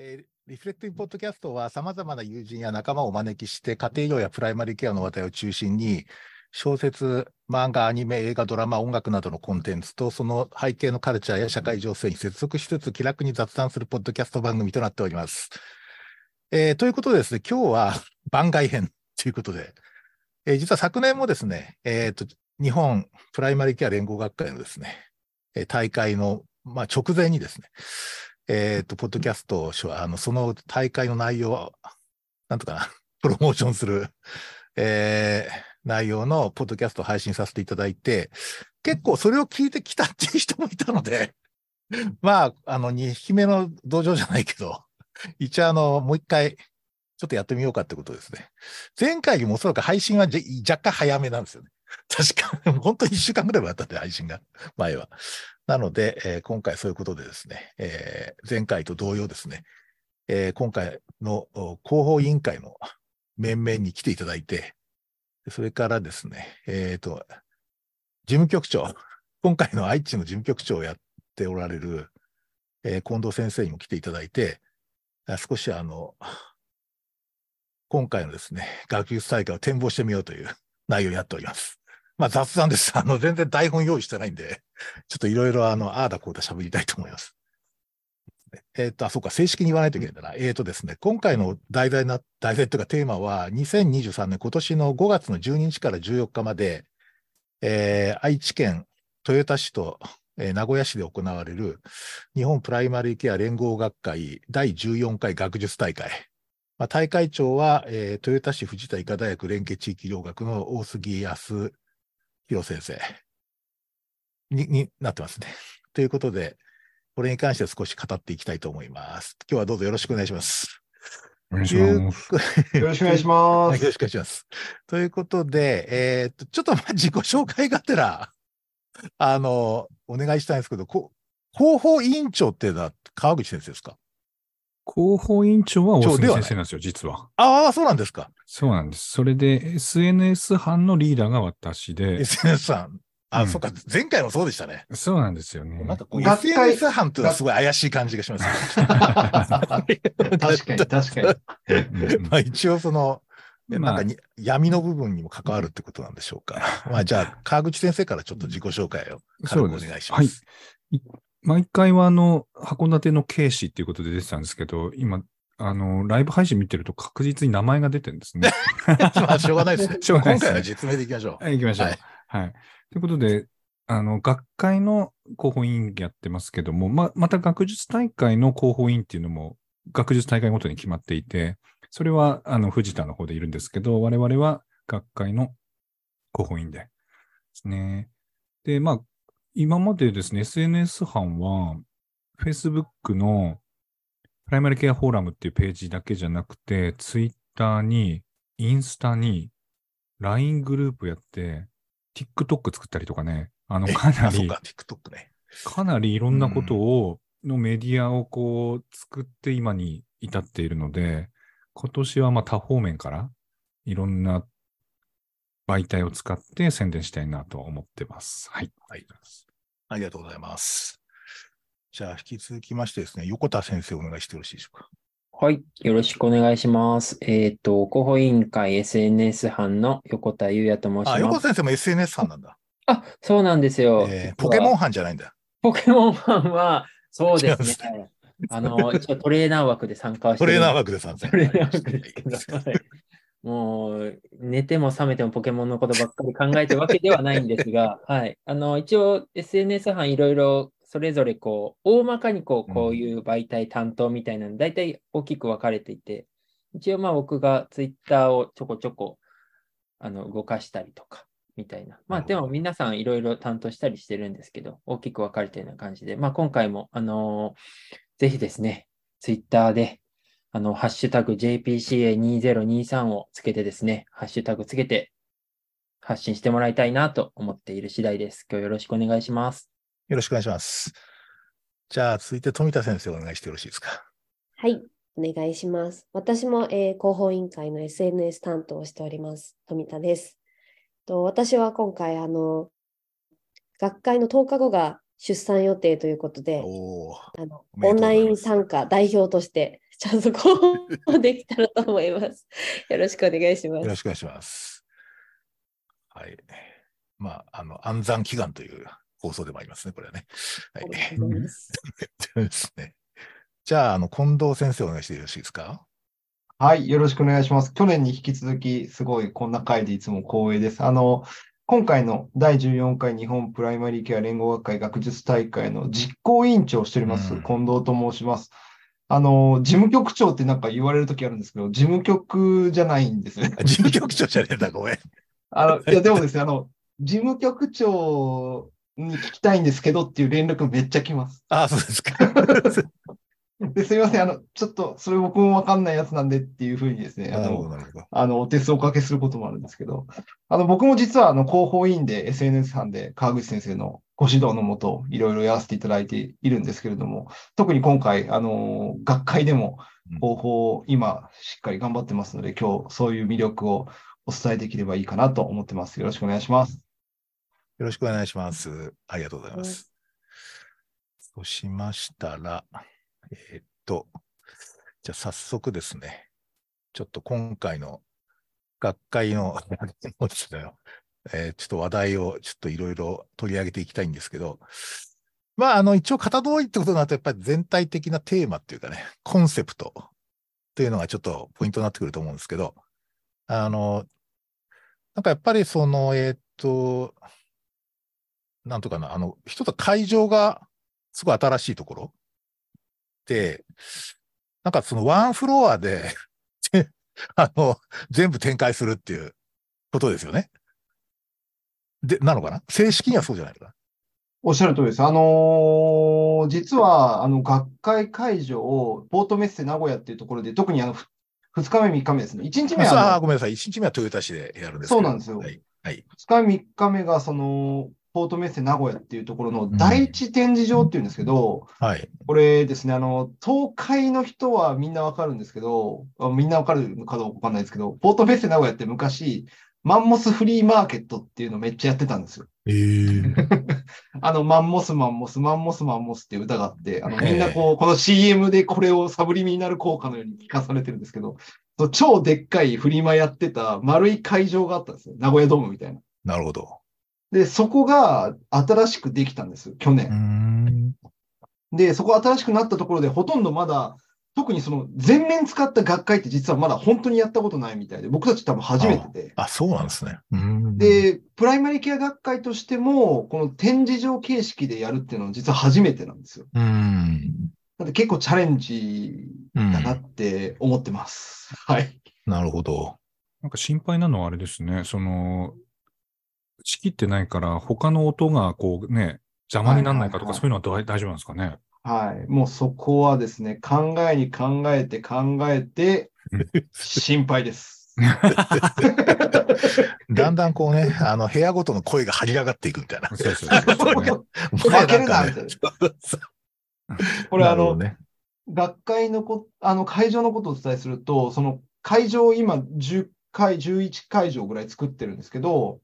えーリフレクティブポッドキャストは、さまざまな友人や仲間をお招きして、家庭用やプライマリーケアの話題を中心に、小説、漫画、アニメ、映画、ドラマ、音楽などのコンテンツと、その背景のカルチャーや社会情勢に接続しつつ、気楽に雑談するポッドキャスト番組となっております。えーということでですね、今日は番外編 ということで、えー実は昨年もですね、えーと、日本プライマリーケア連合学会のですね、大会の、まあ、直前にですね、えっ、と、ポッドキャストを、あの、その大会の内容を、なんとかな、プロモーションする、えー内容のポッドキャストを配信させていただいて、結構それを聞いてきたっていう人もいたので、まあ、あの、2匹目の道場じゃないけど、一応あの、もう一回、ちょっとやってみようかってことですね。前回もおそらく配信は若干早めなんですよね。確か、本当に1週間ぐらいはあったんで、配信が、前は。なので、えー今回そういうことでですね、えー前回と同様ですね、えー今回の広報委員会の面々に来ていただいて、それからですね、えっ、と、事務局長、今回の愛知の事務局長をやっておられる、えー近藤先生にも来ていただいて、少しあの、今回のですね、学術大会を展望してみようという内容をやっております。まあ雑談です。あの、全然台本用意してないんで、ちょっといろいろあの、ああだこうだ喋りたいと思います。えっ、と、あ、そうか、正式に言わないといけないんだな。えっ、とですね、今回の題材な、題材というかテーマは、2023年、今年の5月の12日から14日まで、えー愛知県豊田市と、えー名古屋市で行われる日本プライマリーケア連合学会第14回学術大会。まあ、大会長は、えー豊田市藤田医科大学連携地域療学の大杉康弘先生にになってますね。ということで、これに関して少し語っていきたいと思います。今日はどうぞよろしくお願いします。お願いします。よろしくお願いしまはい、す。よろしくお願いします。ということで、えーっと、ちょっとまあ自己紹介がてら、あの、お願いしたいんですけど、こ広報委員長っていうのは川口先生ですか？広報委員長は大杉先生なんですよ、実は。ああ、そうなんですか。そうなんです。それで SNS 班のリーダーが私で、SNS さん。あ、うんそっか、前回もそうでしたね。そうなんですよね。なんかこう、SNS 班っていうのはすごい怪しい感じがします、確かに、確かに。まあ一応その、なんかに闇の部分にも関わるってことなんでしょうか。まあじゃあ、川口先生からちょっと自己紹介を軽くお願いします。毎回はあの、函館の警視っていうことで出てたんですけど、今、あの、ライブ配信見てると確実に名前が出てるんですね。まあ しょうがないですね。しょうがないですね今回は実名でいきましょう。はい、行きましょう。ははいい。ということで、あの、学会の広報委員やってますけども、ま、また学術大会の広報委員っていうのも、学術大会ごとに決まっていて、それは、あの、藤田の方でいるんですけど、我々は学会の広報委員でですね。で、まあ、今までですね、SNS 班は、Facebook のプライマリケアフォーラムっていうページだけじゃなくて、Twitter に、インスタに、LINE グループやって、TikTok 作ったりとかね、あの、えかなりか、、TikTok ね。かなりいろんなことを、のメディアをこう、作って今に至っているので、今年はまあ多方面からいろんな媒体を使って宣伝したいなと思ってます。はい。はい。ありがとうございます。じゃあ、引き続きましてですね、横田先生お願いしてよろしいでしょうか。はい。よろしくお願いします。えっ、と、広報委員会 SNS 班の横田優也と申しあ、横ます。田先生も SNS さんなんだ。あ、そうなんですよ。えーポケモン班じゃないんだ。ポケモン班は、そうですね。あの、一応トレーナー枠で参加はしてトるレーナー枠で参戦。トレーナー枠ですけど、はいもう、寝ても覚めてもポケモンのことばっかり考えてるわけではないんですが、はい。あの、一応 SNS 班いろいろそれぞれこう、大まかにこう、こういう媒体担当みたいなの、大体大きく分かれていて、一応まあ僕がツイッターをちょこちょこ、あの、動かしたりとか、みたいな。まあでも皆さんいろいろ担当したりしてるんですけど、大きく分かれてるような感じで、まあ今回も、あのーぜひですね、ツイッターで、あの、ハッシュタグ JPCA2023 をつけてですね、ハッシュタグつけて発信してもらいたいなと思っている次第です。今日よろしくお願いします。よろしくお願いします。じゃあ、続いて富田先生お願いしてよろしいですか？はい、お願いします。私も、えー広報委員会の SNS 担当をしております、富田です。と私は今回、あの、学会の10日後が出産予定ということで。あのオンライン参加代表としてちゃんとこうできたらと思います。よろしくお願いします。よろしくお願いします。はい。まあ、あの、安産祈願という放送でもありますね、これはね。はい。ですね。じゃあ、あの、近藤先生お願いしてよろしいですか？はい、よろしくお願いします。去年に引き続き、すごいこんな回でいつも光栄です。あの、今回の第14回日本プライマリーケア連合学会学術大会の実行委員長をしております、うん近藤と申します。あの、事務局長ってなんか言われるときあるんですけど、事務局じゃないんですね。あ事務局長じゃねえんだ、ごめん。あの、いや、でもですね、あの、事務局長に聞きたいんですけどっていう連絡めっちゃ来ます。ああ、そうですか。で、すいません、あの、ちょっと、それ僕もわかんないやつなんでっていうふうにですね、あなるほど、の、なるほど。あの、お手数をおかけすることもあるんですけど、あの、僕も実は、あの、広報委員で SNS 班で川口先生のご指導のもと、いろいろやらせていただいているんですけれども、特に今回、あの、学会でもうん広報を今、しっかり頑張ってますので、今日、そういう魅力をお伝えできればいいかなと思ってます。よろしくお願いします。よろしくお願いします。ありがとうございます。そうしましたら、えーっと、じゃあ早速ですね、ちょっと今回の学会の ちょっとよ。えちょっと話題をちょっといろいろ取り上げていきたいんですけど、まあ、あの、一応型通りってことになると、やっぱり全体的なテーマっていうかね、コンセプトっていうのがちょっとポイントになってくると思うんですけど、あの、なんかやっぱりその、えーっと、なんとかな、あの、一つ会場がすごい新しいところ、なんかそのワンフロアで あの、全部展開するっていうことですよね。で、なのかな？正式にはそうじゃないのかな？おっしゃる通りです。あのー実は、あの、学会会場を、ポートメッセ名古屋っていうところで、特にあの、ふ2日目、3日目ですね。1日目あはあごめんなさい。1日目は豊田市でやるんですそうなんですよはい。はい。2日目、3日目が、その、ポートメッセ名古屋っていうところの第一展示場っていうんですけど、はい。これですね、あの、東海の人はみんなわかるんですけど、あみんなわかるのかどうかわかんないですけど、ポートメッセ名古屋って昔、マンモスフリーマーケットっていうのめっちゃやってたんですよ。えー、あの、マンモスマンモス、マンモスマンモスっていう歌があって、あの、ええみんなこう、この CM でこれをサブリミナル効果のように聞かされてるんですけど、超でっかいフリマやってた丸い会場があったんですよ。名古屋ドームみたいな。なるほど。で、そこが新しくできたんですよ、去年。ん。で、そこ新しくなったところで、ほとんどまだ、特にその全面使った学会って実はまだ本当にやったことないみたいで、僕たち多分初めてで。あ、そうなんですね。で、プライマリケア学会としても、この展示場形式でやるっていうのは実は初めてなんですよ。うーん。なんで結構チャレンジうんだなって思ってます。はい。なるほど。なんか心配なのはあれですね、その、仕切ってないから、他の音がこうね、邪魔にならないかとか、はいはいはいそういうのは大大丈夫なんですかね？はい。もうそこはですね、考えに考えて考えて、心配です。だんだんこうね、あの、部屋ごとの声が張り上がっていくみたいな。そうそうそう負けるなみたいなこれあの、ね、学会のこ、あの会場のことをお伝えすると、その会場を今10回、11会場ぐらい作ってるんですけど、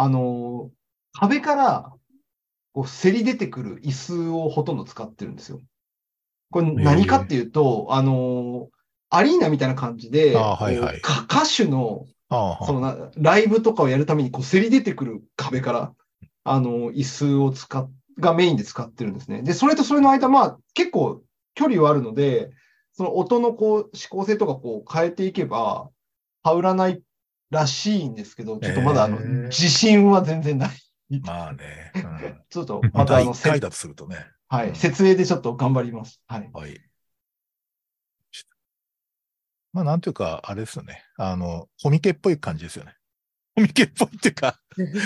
あの、壁からこうせり出てくる椅子をほとんど使ってるんですよ。これ何かっていうと、あの、アリーナみたいな感じで、あはいはい歌手のそのなライブとかをやるためにこうせり出てくる壁から、あの、椅子を使っ、がメインで使ってるんですね。で、それとそれの間、まあ、結構距離はあるので、その音のこう、指向性とかこう変えていけば、羽織らないらしいんですけど、ちょっとまだあの、へー自信は全然ない。まあね。うん ちょっと ままたあの、回だとするとね。はい、設営でちょっと頑張ります。はい。はい。まあ、なんていうか、あれですよね。あの、コミケっぽい感じですよね。コミケっぽいっていうか、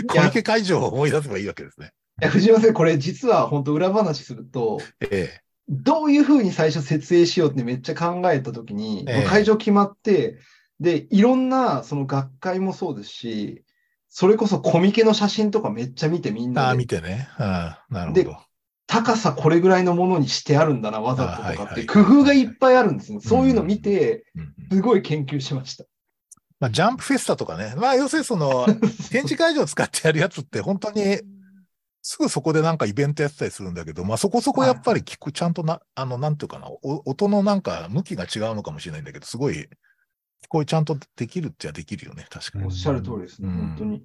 コミケ会場を思い出せばいいわけですね。いや藤山先生、これ実は本当裏話すると、えどういうふうに最初設営しようってめっちゃ考えたときに、ええ会場決まって、で、いろんなその学会もそうですし、それこそコミケの写真とかめっちゃ見てみんえ。ああ、見てね。うん、なるほでど。高さこれぐらいのものにしてあるんだな、わざととかって工夫がいっぱいあるんですね。そういうの見て、すごい研究しました。まあ、ジャンプフェスタとかね。まあ、要するにその、展示会場を使ってやるやつって、本当に、すぐそこでなんかイベントやってたりするんだけど、まあそこそこやっぱり聞く、ちゃんとな、あの、なんていうかな、お音のなんか向きが違うのかもしれないんだけど、すごい、聞こえちゃんとできるっちゃできるよね、確かに。おっしゃる通りですね、うん本当に。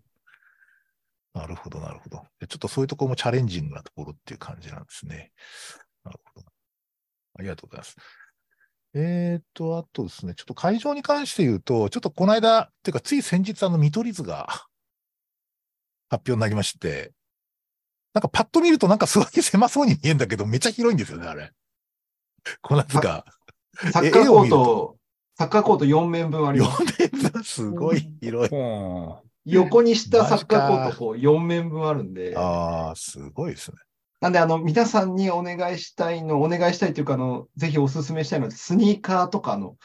なるほど、なるほど。でちょっとそういうところもチャレンジングなところっていう感じなんですね。なるほど。ありがとうございます。えーと、あとですね、ちょっと会場に関して言うと、ちょっとこの間、っていうか、つい先日、あの、見取り図が 発表になりまして、なんかパッと見るとなんかすごい狭そうに見えるんだけど、めっちゃ広いんですよね、あれ。この図が。サッカーコート、サッカーコート4面分あります。4面すごい広い。ほ横にしたサッカーコートこう4面分あるんで、ああ、すごいですね。なんであの皆さんにお願いしたいの、お願いしたいというかあの、ぜひお勧めしたいのは、スニーカーとかあの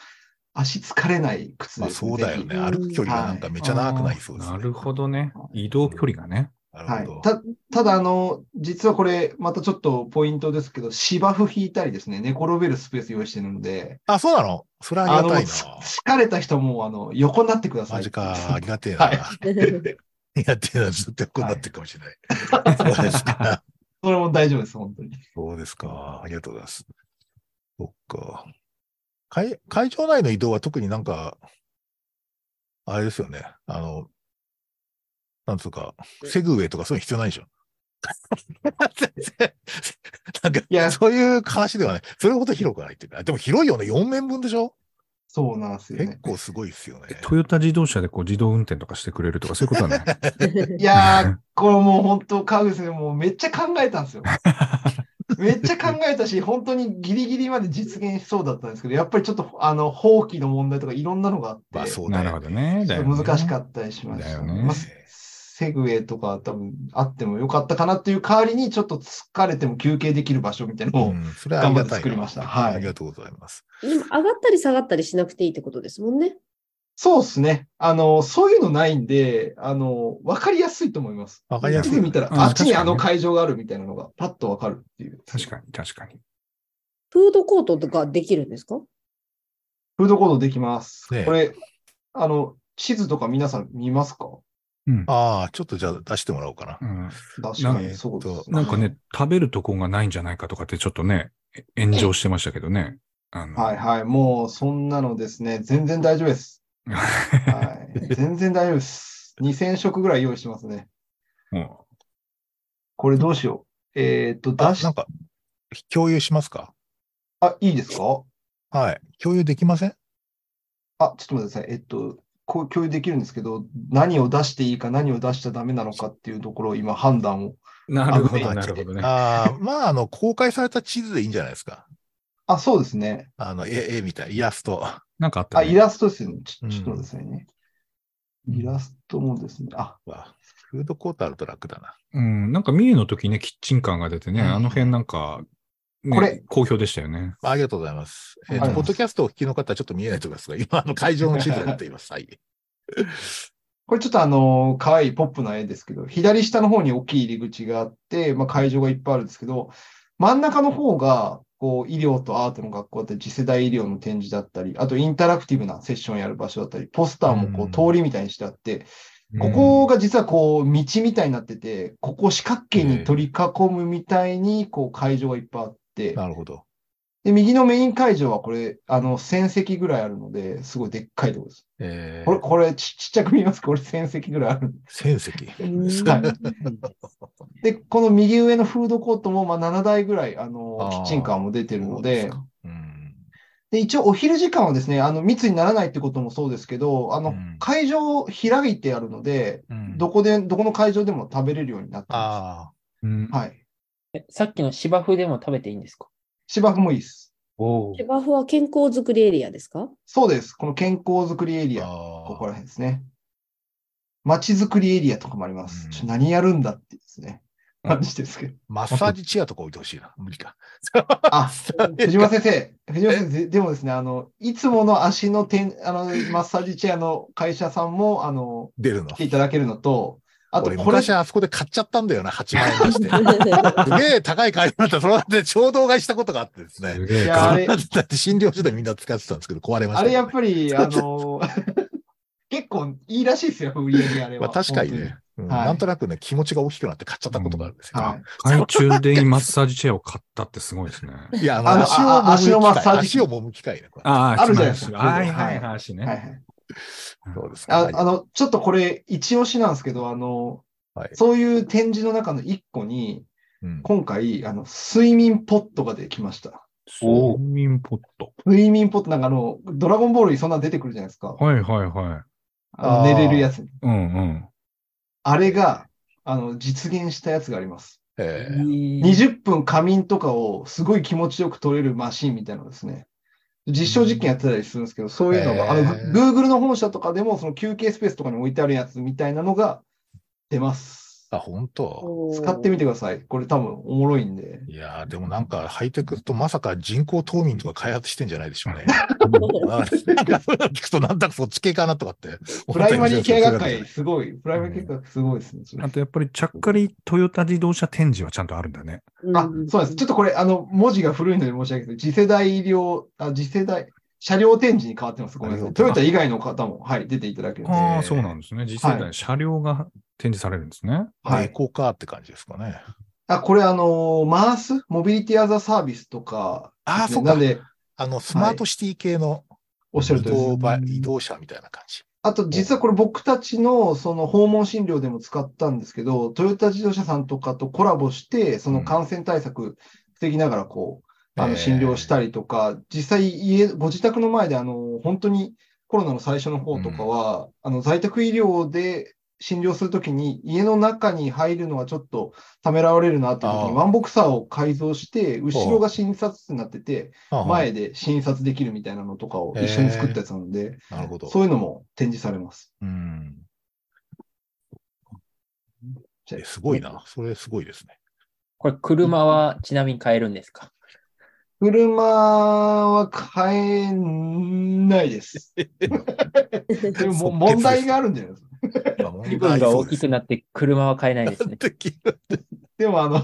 足疲れない靴まあですね。そうだよね。歩く距離がなんかめっちゃ長くなりそうですね。なるほどね。移動距離がね。はい。たただあの、実はこれ、またちょっとポイントですけど、芝生引いたりですね、寝転べるスペース用意してるので、あ、そうなの？それはありがたいな。つ疲れた人もあの横になってください。マジか、ありがてえな。はいありがてえな、ずっと横になってるかもしれない。そうですか。それも大丈夫です、本当に。そうですか。ありがとうございます。そっか。会会場内の移動は特になんか、あれですよね。あの、なんつうか、セグウェイとかそういうの必要ないでしょ。全 然なんか、いやそういう話ではない。それほど広くないっていうか。でも広いよね。4面分でしょ？そうなんですよ結ね。構すごいですよね。トヨタ自動車でこう自動運転とかしてくれるとかそういうことはね。い？やー、これもう本当、川口さん、もうめっちゃ考えたんですよ。めっちゃ考えたし、本当にギリギリまで実現しそうだったんですけど、やっぱりちょっと、あの、放棄の問題とかいろんなのがあって、まあそうなだよね。るほどね。難しかったりしました、だよねまあセグウェイとか多分あってもよかったかなっていう代わりに、ちょっと疲れても休憩できる場所みたいなのを、頑張って作りましたはいありがとうございます。でも上がったり下がったりしなくていいってことですもんね。そうですね。あの、そういうのないんで、あの、わかりやすいと思います。わかりやすい見たら、うんあっちにあの会場があるみたいなのがパッとわかるっていう。確かに、確かに。フードコートとかできるんですか？フードコートできます。これ、あの、地図とか皆さん見ますか？うん。ああ、ちょっとじゃあ出してもらおうかな。うん、確かなんにそうです。なんかね、食べるとこがないんじゃないかとかってちょっとね、え炎上してましたけどね。はいはい。もう、そんなのですね、全然大丈夫です。はい。全然大丈夫です。2000食ぐらい用意してますね。もこれどうしよう。えっと、出しあなん、か、共有しますか？あ、いいですか？はい。共有できません？あ、ちょっと待ってください。えっと、こう共有できるんですけど、何を出していいか、何を出しちゃダメなのかっていうところを今判断を。うなるほど、あなるほどね。ああ、まあ、あの、公開された地図でいいんじゃないですか？あ、そうですね。あの、絵、絵みたい、イラスト。あ、なんかあったね。イラストですよね。ちょっと待ってくださいね。イラストもですね。あ、わフードコートあると楽だな。うん、なんか三重の時ね、キッチン感が出てね、うんあの辺なんか、ね、これ好評でしたよね。ありがとうございます。えっ、と、はいポッドキャストをお聞きの方はちょっと見えないと思いますが、今、あの、会場の地図を持っています。はい。これちょっとあの、可愛いポップな絵ですけど、左下の方に大きい入り口があって、まあ、会場がいっぱいあるんですけど、真ん中の方が、こう、医療とアートの学校だったり、次世代医療の展示だったり、あとインタラクティブなセッションやる場所だったり、ポスターもこう通りみたいにしてあって、ここが実はこう、道みたいになってて、ここを四角形に取り囲むみたいに、こう、会場がいっぱいあって、なるほど。で、右のメイン会場はこれ、あの、1000席ぐらいあるので、すごいでっかいところです。えー、これ、これち、ちっちゃく見えます？かこれ1000席ぐらいある。戦績。うんで、この右上のフードコートも、まあ、7台ぐらい、あの、キッチンカーも出てるので、うん。で、一応お昼時間はですね、あの、密にならないってこともそうですけど、あの、うん会場開いてあるので、うんどこで、どこの会場でも食べれるようになってまあうんす。はい。えさっきの芝生でも食べていいんですか？芝生もいいです。芝生は健康づくりエリアですか？そうです。この健康づくりエあ。リア、あここら辺ですね。街づくりエリアとかもあります。うんちょ何やるんだってですね。感じですけど。マッサージチェアとか置いてほしいな。無理か。あ、藤間先生、藤間先生、ででもですね、あの、いつもの足のてんあのマッサージチェアの会社さんも、あの、出るの来。ていただけるのと、あと、俺、これ、昔あそこで買っちゃったんだよな、8万円出して。すげえ高い買い物だった。その後で衝動買いしたことがあってですね。すげえいやあれだって診療所でみんな使ってたんですけど、壊れましたあれやっぱり、あの、結構いいらしいですよ、売り上げあれは。まあ確かにね。うんはいなんとなくね、気持ちが大きくなって買っちゃったことがあるんですよ。はい。懐中電マッサージチェアを買ったってすごいですね。いや、足をあ足の揉む機械、マッサージ足を揉む機械ね。これああるじゃないですかはいはいははい、足ね。はいはい。そうですか。ああの、ちょっとこれ、一押しなんですけど、あの、はいそういう展示の中の一個に、うん今回、あの、睡眠ポットができました。睡眠ポット。睡眠ポット、なんかあの、ドラゴンボールにそんなの出てくるじゃないですか。はいはいはい。あの寝れるやつ。うんうん。あれが、あの、実現したやつがあります。ええ20分仮眠とかをすごい気持ちよく取れるマシンみたいなのですね。実証実験やってたりするんですけど、そういうのが、あの、Google の本社とかでも、その休憩スペースとかに置いてあるやつみたいなのが出ます。あ、本当？使ってみてください。これ多分おもろいんで。いやーでもなんかハイテクとまさか人工冬眠とか開発してんじゃないでしょうね。あなんかそういうの聞くとなんだかそっち系かなとかって。プライマリー系学会会、すごい。プライマリー系学会すごいですね。あとやっぱりちゃっかりトヨタ自動車展示はちゃんとあるんだね。あ、そうです。ちょっとこれ、あの、文字が古いので申し訳ないけど、次世代医療、あ、次世代、車両展示に変わってます。ごめんなさい。トヨタ以外の方も、はい、出ていただけるんで。ああ、そうなんですね。実際はに車両が展示されるんですね。はいエコカーって感じですかね。あ、これあの、マース、モビリティアザサービスとか、ああ、そうか。ねなんで、あの、スマートシティ系のおっしゃる移とりです動ば移動車みたいな感じ。あと、実はこれ僕たちのその訪問診療でも使ったんですけど、トヨタ自動車さんとかとコラボして、その感染対策防ぎながらこう、あえーの診療したりとか、実際家、ご自宅の前であの、本当にコロナの最初の方とかは、あの、在宅医療で診療するときに家の中に入るのはちょっとためらわれるなっていう時にあーワンボクサーを改造して、後ろが診察室になってて、前で診察できるみたいなのとかを一緒に作ったやつなので、なるほど。そういうのも展示されます。うん。すごいな。それすごいですね。これ、車はちなみに買えるんですか？車は買えないです。でもも問題があるんじゃないですか。気分が大きくなって車は買えないですね。でもあの、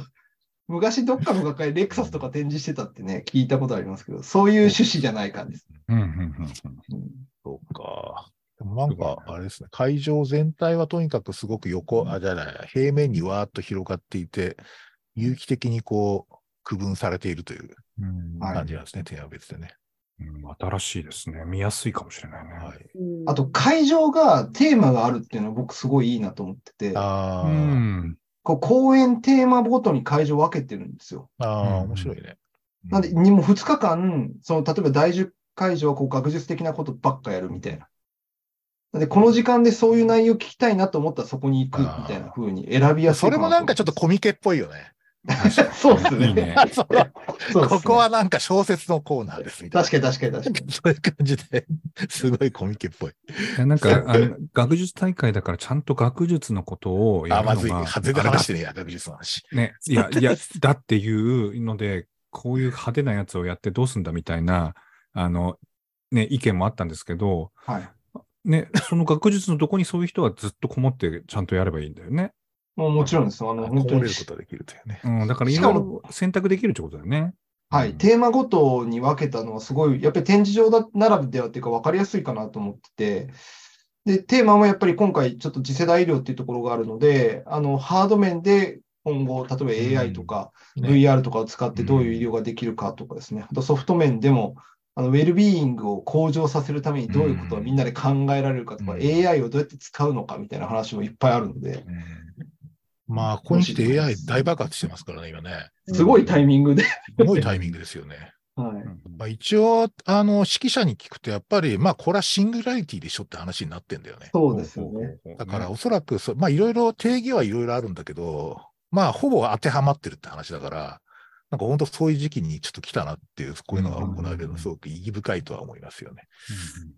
昔どっかの学会レクサスとか展示してたってね、聞いたことありますけど、そういう趣旨じゃない感じです。うんうんうんうんそうか。でもなんか、あれですね、会場全体はとにかくすごく横、あ、じゃない、平面にわーっと広がっていて、有機的にこう、区分されているという感じなんですね、点は別でね。うん新しいですね。見やすいかもしれないね。はい。あと、会場がテーマがあるっていうのは僕すごいいいなと思ってて、あうーん。こう公演テーマごとに会場分けてるんですよ。あー、うん面白いね。なんで、にも2日間、その、例えば第10会場はこう学術的なことばっかやるみたいな。なんで、この時間でそういう内容聞きたいなと思ったらそこに行くみたいな風に選びやすいそれもなんかちょっとこコミケっぽいよね。そうですね。いいね。ここはなんか小説のコーナーですみたいな。確かに確かに確かに。そういう感じで、すごいコミケっぽい。いやなんか、あの、学術大会だからちゃんと学術のことをやあ、るのが、まずい。話してねえや、学術の話。ね、いや、いや、だっていうので、こういう派手なやつをやってどうすんだみたいな、あの、ね、意見もあったんですけど、はい。ね、その学術のどこにそういう人はずっとこもってちゃんとやればいいんだよね。もうもちろんです。あの、本当に。れることができるというね。うん、だからいしかろいもろ選択できるってことだよね。はい。テーマごとに分けたのはすごい、やっぱり展示場だならではっていうか分かりやすいかなと思ってて、で、テーマもやっぱり今回ちょっと次世代医療っていうところがあるので、あの、ハード面で今後、例えば AI とかね。VR とかを使ってどういう医療ができるかとかですね、あとソフト面でも、あのウェルビーイングを向上させるためにどういうことがみんなで考えられるかとか、うん。AI をどうやって使うのかみたいな話もいっぱいあるので、まあ、ここに来て AI 大爆発してますからね、今ね。すごいタイミングで。すごいタイミングですよね。はい。まあ、一応、あの、指揮者に聞くと、やっぱり、まあ、これはシングラリティでしょって話になってんだよね。そうですよね。だから、おそらくそ、まあ、いろいろ定義はいろいろあるんだけど、まあ、ほぼ当てはまってるって話だから、なんか本当そういう時期にちょっと来たなっていう、こういうのが行われるの、すごく意義深いとは思いますよね。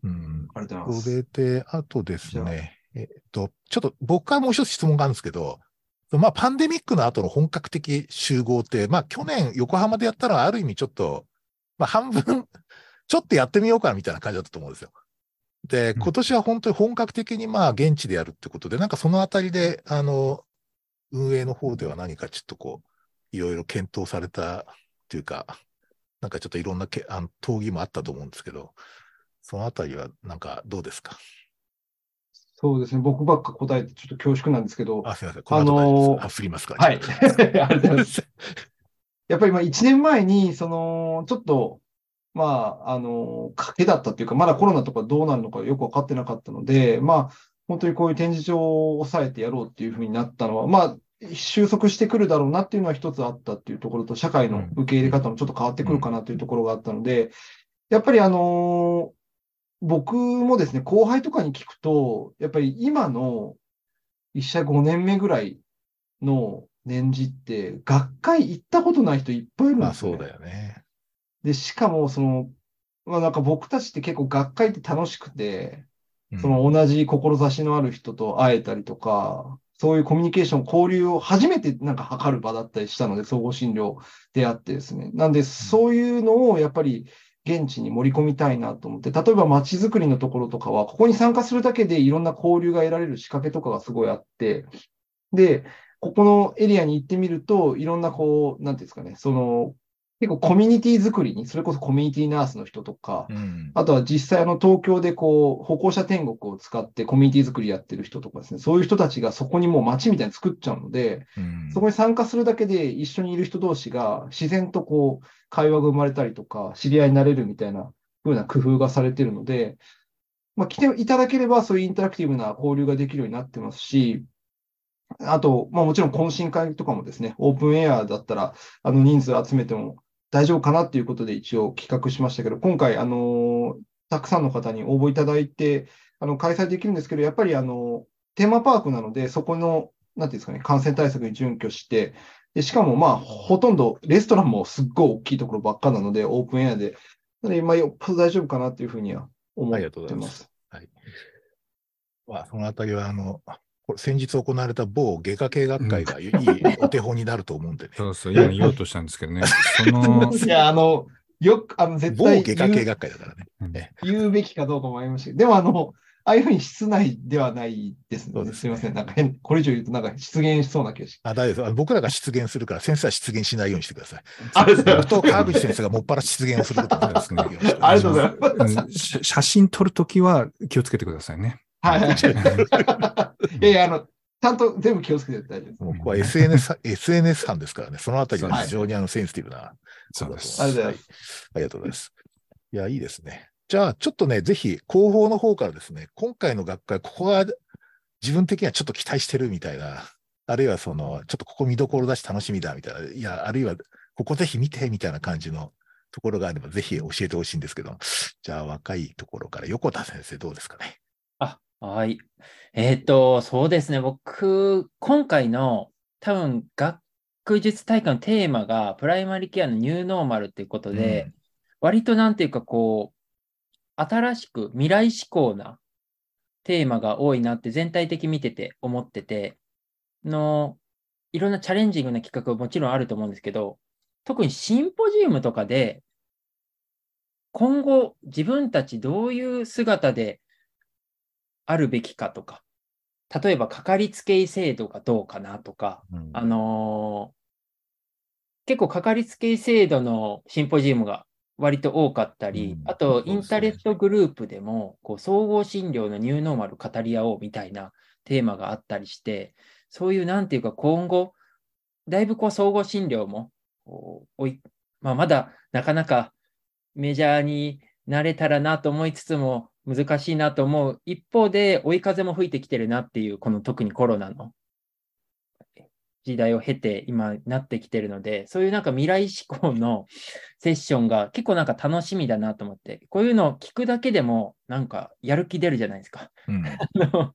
うん。ありがとうございまそす。れで、あとですね、えっと、ちょっと僕からもう一つ質問があるんですけど、まあ、パンデミックの後の本格的集合って、まあ、去年横浜でやったのはある意味ちょっと、まあ、半分、ちょっとやってみようかなみたいな感じだったと思うんですよ。で、うん今年は本当に本格的にまあ、現地でやるってことで、なんかそのあたりで、あの、運営の方では何かちょっとこう、いろいろ検討されたっていうか、なんかちょっといろんなけあの討議もあったと思うんですけど、そのあたりはなんかどうですか？そうですね。僕ばっか答えてちょっと恐縮なんですけど、あ、すいません。この後大丈夫です。あ、振りますか？ら。はい。ありがとうございます。やっぱりまあ1年前に、その、ちょっと、まあ、あの、賭けだったっていうか、まだコロナとかどうなるのかよくわかってなかったので、まあ、本当にこういう展示場を抑えてやろうっていうふうになったのは、まあ、収束してくるだろうなっていうのは一つあったっていうところと、社会の受け入れ方もちょっと変わってくるかなというところがあったので、やっぱりあの僕もですね、後輩とかに聞くと、やっぱり今の一社5年目ぐらいの年次って、学会行ったことない人いっぱいいるんまあ、ですよ、ね。そうだよね。で、しかも、その、まあなんか僕たちって結構学会って楽しくて、うんその同じ志のある人と会えたりとか、そういうコミュニケーション、交流を初めてなんか図る場だったりしたので、総合診療であってですね。なんで、そういうのをやっぱり現地に盛り込みたいなと思って、例えば街づくりのところとかは、ここに参加するだけでいろんな交流が得られる仕掛けとかがすごいあって、で、ここのエリアに行ってみると、いろんなこう、なんていうんですかね、その、結構コミュニティ作りに、それこそコミュニティナースの人とか、うん。あとは実際あの東京でこう歩行者天国を使ってコミュニティ作りやってる人とかですね、そういう人たちがそこにもう街みたいに作っちゃうので、うんそこに参加するだけで一緒にいる人同士が自然とこう会話が生まれたりとか、知り合いになれるみたいな風な工夫がされているので、まあ、来ていただければそういうインタラクティブな交流ができるようになってますし、あと、まあ、もちろん懇親会とかもですね、オープンエアだったら、あの人数集めても大丈夫かなっていうことで一応企画しましたけど、今回、あのたくさんの方に応募いただいて、あの開催できるんですけど、やっぱりあのテーマパークなので、そこの、なんていうんですかね、感染対策に準拠して、でしかもまあ、ほとんどレストランもすっごい大きいところばっかなので、オープンエアで、なので、まあ、よっぽど大丈夫かなっていうふうには思っありがとうご。ざいます。はい。まあ、そのあたりは、あの、先日行われた某外科系学会がいいお手本になると思うんでね。そうそう、今言おうとしたんですけどね。その、いや、あの、よく、あの、絶某対外科系言う学会だからね。うんね言うべきかどうかもありましたけど、でもあの、ああいうふうに室内ではないですので、そうですねすみません。なんか変、これ以上言うとなんか出現しそうな気がしあ、大丈夫です僕らが出現するから、先生は出現しないようにしてください。ありがとうございま僕と川口先生がもっぱら出現をすることになるんですね。ありがとうございます。写真撮るときは気をつけてくださいね。はいはい。いやいや、あの、ちゃんと全部気をつけて大丈夫です。もうここは SNS、SNS 班ですからね、そのあたりははい非常にあのセンシティブなそうです。ありがとうございますありがとうございます。いや、いいですね。じゃあ、ちょっとね、ぜひ、広報の方からですね、今回の学会、ここが自分的にはちょっと期待してるみたいな、あるいはその、ちょっとここ見どころだし楽しみだみたいな、いや、あるいは、ここぜひ見てみたいな感じのところがあれば、ぜひ教えてほしいんですけど、じゃあ、若いところから、横田先生、どうですかね？あ、はい。えっと、そうですね。僕、今回の多分、学術大会のテーマが、プライマリケアのニューノーマルっていうことで、うん割となんていうか、こう、新しく未来志向なテーマが多いなって全体的に見てて思ってて、の、いろんなチャレンジングな企画はもちろんあると思うんですけど、特にシンポジウムとかで、今後自分たちどういう姿であるべきかとか、例えばかかりつけ医制度がどうかなとか、うん。あのー結構かかりつけ医制度のシンポジウムが割と多かったり、うん。あとインターネットグループでもこう総合診療のニューノーマル語り合おうみたいなテーマがあったりして、そういうなんていうか今後、だいぶこう総合診療もおい、まあ、まだなかなかメジャーになれたらなと思いつつも難しいなと思う一方で追い風も吹いてきてるなっていうこの特にコロナの時代を経て今なってきてるのでそういうなんか未来志向のセッションが結構なんか楽しみだなと思ってこういうのを聞くだけでもなんかやる気出るじゃないですか。うん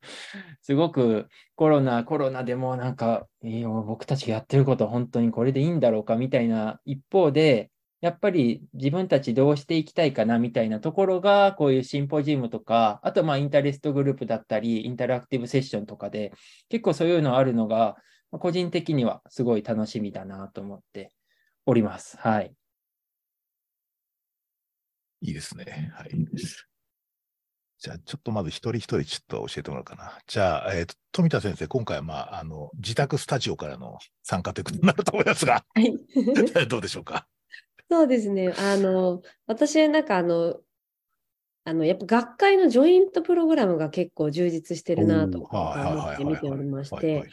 すごくコロナ、コロナでもなんか、いや僕たちがやってることは本当にこれでいいんだろうかみたいな一方で、やっぱり自分たちどうしていきたいかなみたいなところが、こういうシンポジウムとか、あとまあインタレストグループだったり、インタラクティブセッションとかで、結構そういうのあるのが、まあ個人的にはすごい楽しみだなと思っております。はい。いいですね。はい。じゃあ、ちょっとまず一人一人ちょっと教えてもらおうかな。じゃあ、えっ、と、富田先生、今回はまあ、あの、自宅スタジオからの参加ということになると思いますが、はい。どうでしょうか？そうですね。あの、私、なんかあの、あのやっぱ学会のジョイントプログラムが結構充実してるなと思はいって見ておりまして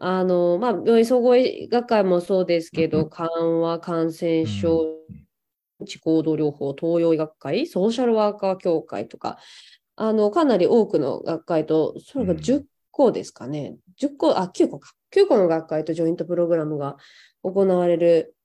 あの、まあ、病院総合医学会もそうですけうど、緩和感染症、知行動療法、東洋医学会、ソーシャルワーカー協会とか、あの、かなり多くの学会と、それがうん10個ですかね。10個、あ、9個か。9個の学会とジョイントプログラムが行われる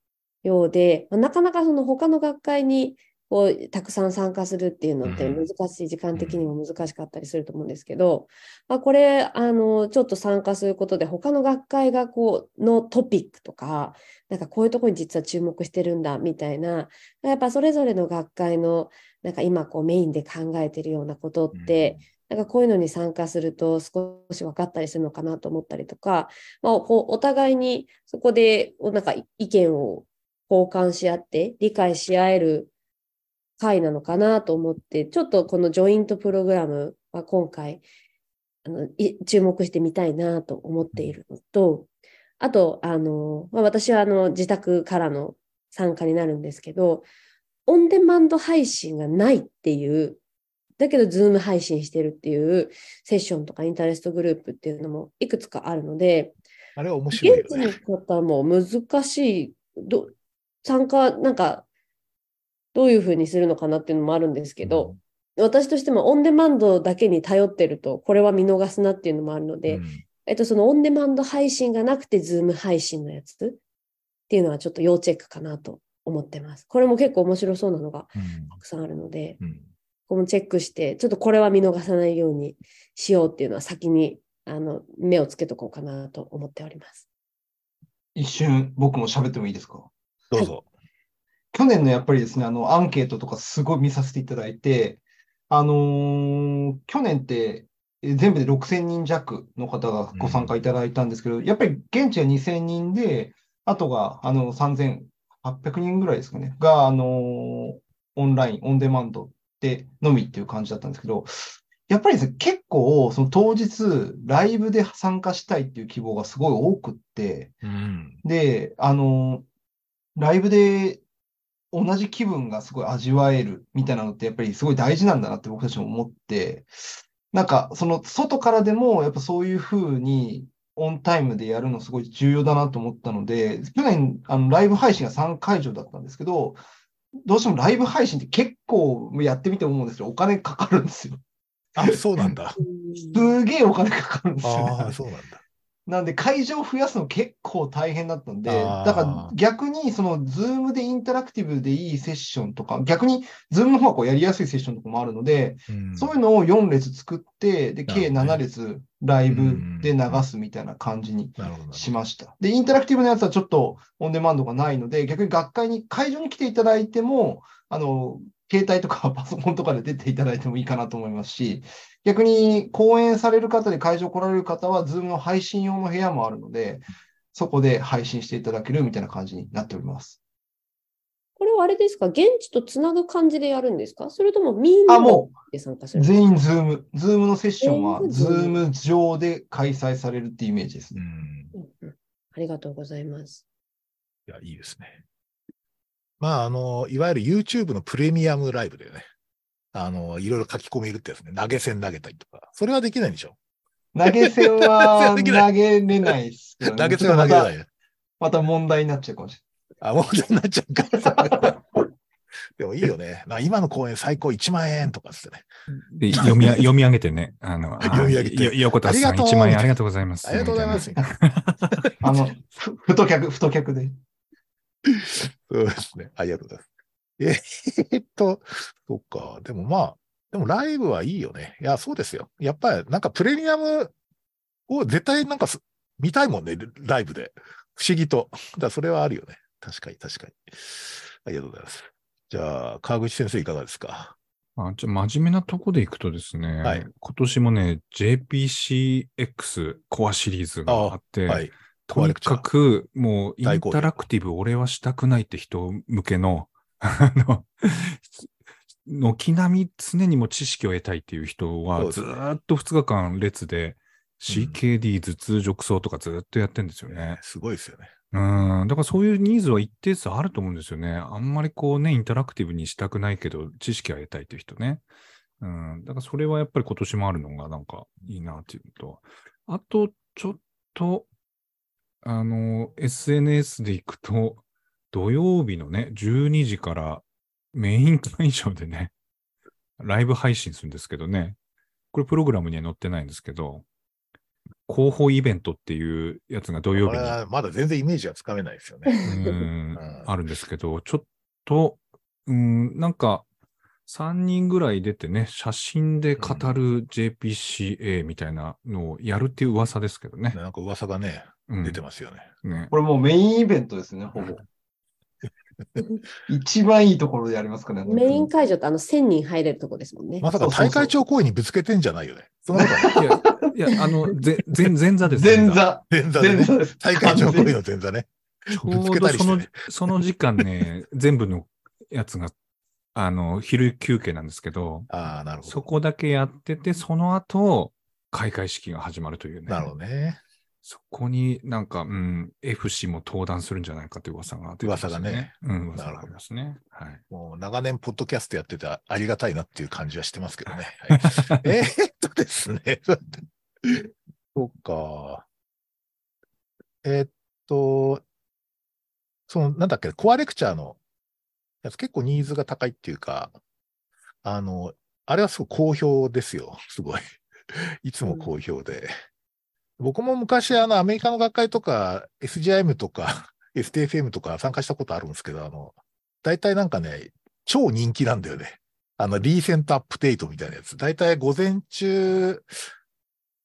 ようで、まあなかなかその他の学会にこうたくさん参加するっていうのってうん難しい、時間的にも難しかったりすると思うんですけど、まあ、これ、あの、ちょっと参加することで、他の学会がこう、のトピックとか、なんかこういうところに実は注目してるんだ、みたいな、やっぱそれぞれの学会の、なんか今こうメインで考えてるようなことって、なんかこういうのに参加すると少し分かったりするのかなと思ったりとか、まあ、こうお互いにそこでなんか意見を交換し合って理解し合える会なのかなと思って、ちょっとこのジョイントプログラムは今回あのい注目してみたいなと思っているのと、あと、あのまあ、私はあの自宅からの参加になるんですけど、オンデマンド配信がないっていう、だけど、 Zoom 配信してるっていうセッションとか interest group っていうのもいくつかあるので、あれは面白いよ現地ね。の方も難しい、ど参加、なんか、どういうふうにするのかなっていうのもあるんですけど、私としてもオンデマンドだけに頼ってると、これは見逃すなっていうのもあるので、うん。えっと、そのオンデマンド配信がなくて、ズーム配信のやつっていうのはちょっと要チェックかなと思ってます。これも結構面白そうなのがうん。たくさんあるので、うん。ここもチェックして、ちょっとこれは見逃さないようにしようっていうのは先にあの目をつけとこうかなと思っております。一瞬僕も喋ってもいいですか？どうぞ。去年のやっぱりですね、あの、アンケートとかすごい見させていただいて、あのー去年ってえ全部で6000人弱の方がご参加いただいたんですけど、やっぱり現地は2000人で、あとがあの3800人ぐらいですかね、が、あのーオンライン、オンデマンドでのみっていう感じだったんですけど、やっぱりですね、結構、その当日、ライブで参加したいっていう希望がすごい多くって、うん。で、あの、ライブで同じ気分がすごい味わえるみたいなのってやっぱりすごい大事なんだなって僕たちも思って、なんかその外からでもやっぱそういうふうにオンタイムでやるのすごい重要だなと思ったので、去年あのライブ配信が3会場だったんですけど、どうしてもライブ配信って結構やってみて思うんですけど、お金かかるんですよ。あ、そうなんだ。すげえお金かかるんですよね。ああ、そうなんだ。なんで会場を増やすの結構大変だったんで、だから逆にその Zoom でインタラクティブでいいセッションとか、逆に Zoom の方がこうやりやすいセッションとかもあるので、うんそういうのを4列作って、で、計なるほどね7列ライブで流すみたいな感じに。しました。で、インタラクティブなやつはちょっとオンデマンドがないので、逆に学会に、会場に来ていただいても、あの、携帯とかパソコンとかで出ていただいてもいいかなと思いますし、逆に講演される方で会場来られる方は、 Zoom の配信用の部屋もあるので、そこで配信していただけるみたいな感じになっております。これはあれですか？現地とつなぐ感じでやるんですか？それともみんなで参加すう、る全員ズーム。ズームのセッションは、Zoom ーム上で開催されるっていうイメージですね。ありがとうございます。いや、いいですね。まあ、あの、いわゆる YouTube のプレミアムライブでね、あの、いろいろ書き込めるってやつね、投げ銭投げたりとか、それはできないんでしょ？投げ銭は 投げれないですけどね、投げ銭は投げれないよ。また問題になっちゃうかもしあ、もうになっちゃうから。でもいいよね。な今の公演最高1万円とかっつってね。で読みあ 読み上げてね、あの、あ読み上げてよ横田さんありがとう1万円ありがとうございます。ありがとうございます。れない。あの、ふ太客、太客で。そうですね。ありがとうございます。え ーっと、そっか。でもまあ、でもライブはいいよね。いや、そうですよ。やっぱりなんかプレミアムを絶対なんかす見たいもんね、ライブで。不思議と。だそれはあるよね。確かに、確かに。ありがとうございます。じゃあ、川口先生いかがですか？あじゃあ真面目なとこでいくとですね、はい今年もね、JPCX コアシリーズがあって、はい。とにかくもうインタラクティブ俺はしたくないって人向けの、あの、軒並み常にも知識を得たいっていう人はずっと2日間列で CKD 頭痛褥瘡とかずーっとやってんですよね。すごいですよね。うん、だからそういうニーズは一定数あると思うんですよね。あんまりこうね、インタラクティブにしたくないけど、知識は得たいという人ね。うん。だからそれはやっぱり今年もあるのがなんかいいなっていうのと、あとちょっと、あの、SNS で行くと、土曜日のね、12時からメイン会場でね、ライブ配信するんですけどね、これプログラムには載ってないんですけど、広報イベントっていうやつが土曜日に。まだ全然イメージはつかめないですよね。うん。うん。あるんですけど、ちょっと、うん、なんか、3人ぐらい出てね、写真で語る JPCA みたいなのをやるっていう噂ですけどね。なんか噂がね、うん出てますよね。ねこれもうメインイベントですね、ほぼ。一番いいところでやりますかね。メイン本会場ってあの1000人入れるとこですもんね。まさか大会長公園にぶつけてんじゃないよね。そんなことない。いや、いや、あの、ぜ 前前座です。前。座。前座でね。前座です。大会長公園の前座ね。ちょぶつうどそのけたりしてね、その時間ね、全部のやつが、あの、昼休憩なんですけど、ああ、なるほそど。こだけやってて、その後、開会式が始まるというね。なるほどね。そこになんか、うん、FC も登壇するんじゃないかという噂が出てます噂がね。うん、噂がありますね。はい。もう長年、ポッドキャストやっててありがたいなっていう感じはしてますけどね。はいえーっとですね。そうか。えーっと、その、なんだっけ、コアレクチャーのやつ結構ニーズが高いっていうか、あの、あれはすごい好評ですよ。すごい。いつも好評で。僕も昔、あの、アメリカの学会とか、SGIM とか、STFM とか参加したことあるんですけど、あの、大体なんかね、超人気なんだよね。あの、リーセントアップデートみたいなやつ。大体午前中、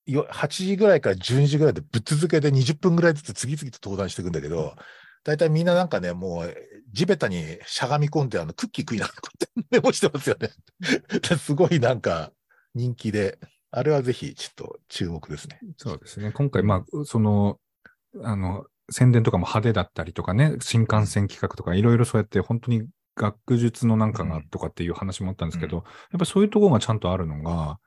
8時ぐらいから12時ぐらいでぶっ続けで20分ぐらいずつ次々と登壇していくんだけど、大体みんななんかね、もう地べたにしゃがみ込んであのクッキー食いながらこうやってメモしてますよね。すごいなんか人気で、あれはぜひちょっと注目ですね。そうですね。今回、まあ、その、あの、宣伝とかも派手だったりとかね、新幹線企画とか、いろいろそうやって本当に学術のなんかがとかっていう話もあったんですけど、うんやっぱりそういうところがちゃんとあるのが、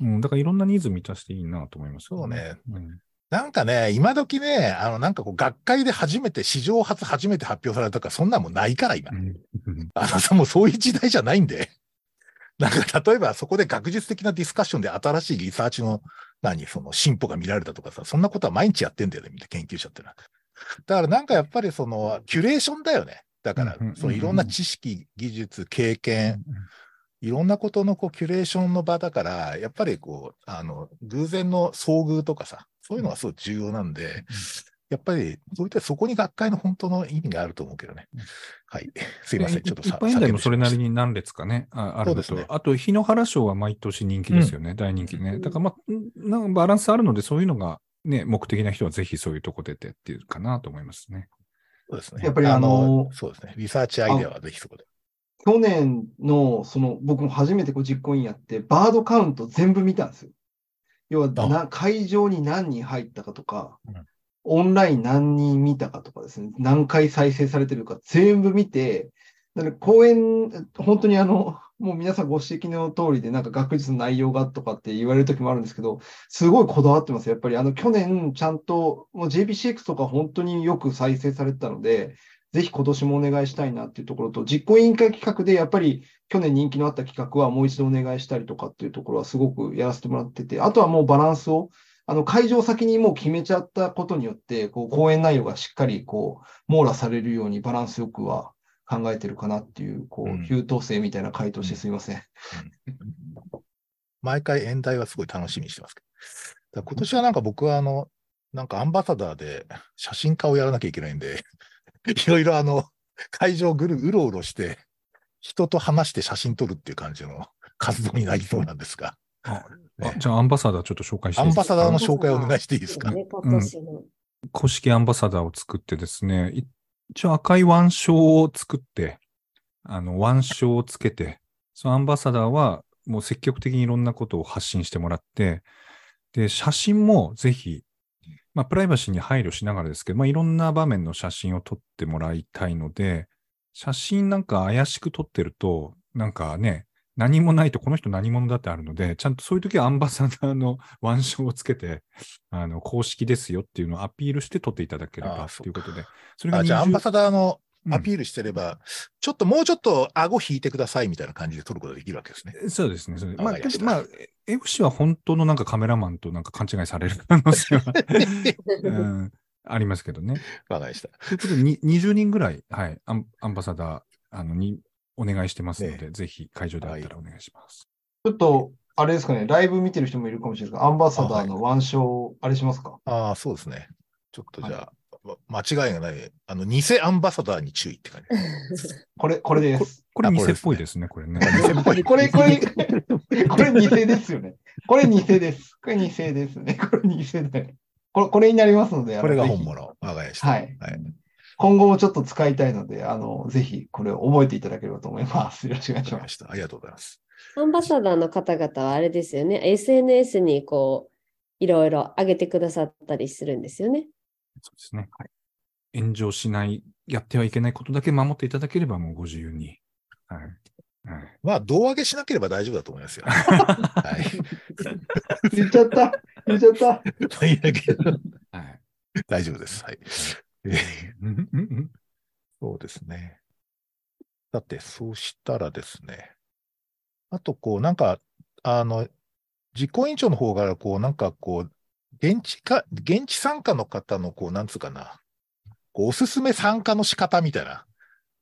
うん。うん、だからいろんなニーズ満たしていいなと思いますよそうね。うんなんかね、今時ね、あの、なんかこう、学会で初めて、史上初初めて発表されたとか、そんなんもうないから、今。あのさ、もうそういう時代じゃないんで。なんか、例えばそこで学術的なディスカッションで新しいリサーチの、何、その進歩が見られたとかさ、そんなことは毎日やってんだよね、みんな研究者ってのは。だからなんかやっぱりその、キュレーションだよね。だから、そのいろんな知識、技術、経験、いろんなことのこうキュレーションの場だから、やっぱりこう、あの、偶然の遭遇とかさ、そういうのがすごい重要なんで、やっぱり、そういったそこに学会の本当の意味があると思うけどねうん。はい。すいません。ちょっとさ一般以外もそれなりに。に何列かね、ああるのと、そうですねあと、日野原賞は毎年人気ですよね、大人気ね。だから、まあ、なんかバランスあるので、そういうのがね、目的な人はぜひそういうとこ出てっていうかなと思いますね。そうですね。やっぱりあのそうですね。リサーチアイデアはぜひそこで。去年の、その、僕も初めてこう実行委員やって、バードカウント全部見たんですよ。要はあな、会場に何人入ったかとかうん、オンライン何人見たかとかですね、何回再生されてるか全部見て、なので講演、本当にあの、もう皆さんご指摘の通りで、なんか学術の内容がとかって言われる時もあるんですけど、すごいこだわってます。やっぱりあの去年ちゃんと、もう JPCX とか本当によく再生されてたので、ぜひ今年もお願いしたいなっていうところと、実行委員会企画でやっぱり去年人気のあった企画はもう一度お願いしたりとかっていうところはすごくやらせてもらってて、あとはもうバランスを、あの会場先にもう決めちゃったことによって、こう講演内容がしっかりこう網羅されるようにバランスよくは考えてるかなっていう、こう優等生みたいな回答してすみません。毎回演題はすごい楽しみにしてますけど。今年はなんか僕はあの、なんかアンバサダーで写真家をやらなきゃいけないんで、いろいろあの、会場ぐる、うろうろして、人と話して写真撮るっていう感じの活動になりそうなんですが、あねじゃあ、アンバサダーちょっと紹介していいですか？アンバサダーの紹介をお願いしていいですか？ね、今年の。公式アンバサダーを作ってですね、一応赤い腕章を作って、あの、腕章をつけて、そのアンバサダーはもう積極的にいろんなことを発信してもらって、で、写真もぜひ、まあ、プライバシーに配慮しながらですけど、まあ、いろんな場面の写真を撮ってもらいたいので、写真なんか怪しく撮ってると、なんかね、何もないとこの人何者だってあるので、ちゃんとそういう時はアンバサダーの 腕章をつけて、あの、公式ですよっていうのをアピールして撮っていただければああということで、それがあじゃあ、アンバ20サダーのアピールしてれば、ちょっともうちょっと顎引いてくださいみたいな感じで撮ることができるわけですね。そうですね。まあ、ましたまあ、FC は本当のなんかカメラマンとなんか勘違いされる可能性は、うん、ありますけどね。わかりました。ということで、に20人ぐらい、はい、アンアンバサダーあのにお願いしてますので、ぜひ会場であったらお願いします。ちょっと、あれですかね、ライブ見てる人もいるかもしれないですが、アンバサダーの腕章、あれしますか？ああ、そうですね。ちょっとじゃあ、ま間違いがない、あの、偽アンバサダーに注意って感じ。これ、これです。これ偽っあこれですねぽいですね、これね。偽っぽいこれ、これ、これ偽ですよね。これ偽です。これ偽ですね。これ偽だよ。これ、これになりますので、これが本物。わかりました。はい。はい。今後もちょっと使いたいので、あの、ぜひこれを覚えていただければと思います。よろしくお願いしま。す。ありがとうございます。アンバサダーの方々はあれですよね、SNS にこう、いろいろ上げてくださったりするんですよね。そうですね。炎上しない、やってはいけないことだけ守っていただければもうご自由に。はい。はい、まあ、胴上げしなければ大丈夫だと思いますよ。はい。言っちゃった。言っちゃった。はい。大丈夫です。はい。そうですね。だって、そうしたらですね。あと、こう、なんか、あの、実行委員長の方から、こう、なんか、こう、現地か、現地参加の方の、こう、なんつうかな、こうおすすめ参加の仕方みたいな。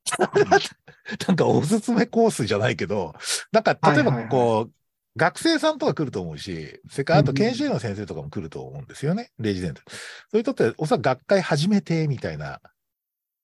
なんか、おすすめコースじゃないけど、なんか、例えば、はいはいはいこう、学生さんとか来ると思うし、それからあとうん研修医の先生とかも来ると思うんですよね、レジデント。そういう人って、おそらく学会始めて、みたいな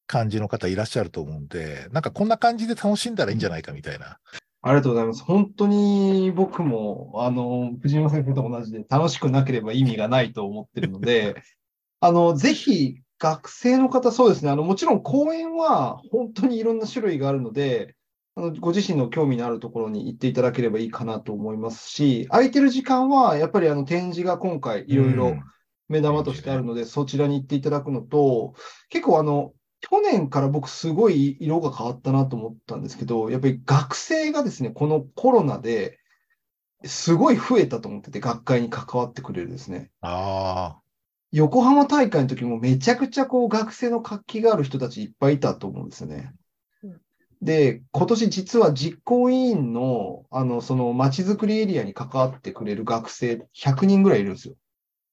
感じの方いらっしゃると思うんで、なんかこんな感じで楽しんだらいいんじゃないかみたいな。ありがとうございます。本当に僕も、あの、藤山先生と同じで楽しくなければ意味がないと思ってるので、あの、ぜひ学生の方、そうですね。あの、もちろん講演は本当にいろんな種類があるので、あのご自身の興味のあるところに行っていただければいいかなと思いますし、空いてる時間は、やっぱりあの展示が今回いろいろうん目玉としてあるので、そちらに行っていただくのと、結構あの、去年から僕すごい色が変わったなと思ったんですけど、やっぱり学生がですね、このコロナですごい増えたと思ってて、学会に関わってくれるですね。あ横浜大会の時もめちゃくちゃこう学生の活気がある人たちいっぱいいたと思うんですよねうん。で、今年実は実行委員の、あの、その街づくりエリアに関わってくれる学生100人ぐらいいるんですよ。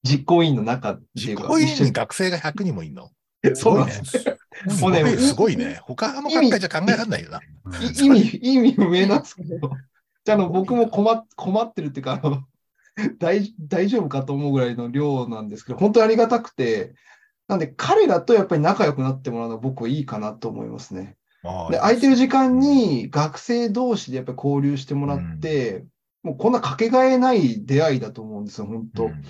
実行委員の中ってい実うか、行委員に学生が100人もいるの？そうなんです。すごいすごいね。他の学会じゃ考えられないよな。意味、意味不明なんですけど、じゃああの僕も困っ困ってるっていうかあの大、大丈夫かと思うぐらいの量なんですけど、本当にありがたくて、なんで彼らとやっぱり仲良くなってもらうのは僕はいいかなと思いますね。で、空いてる時間に学生同士でやっぱり交流してもらって、もうこんなかけがえない出会いだと思うんですよ、本当。うん。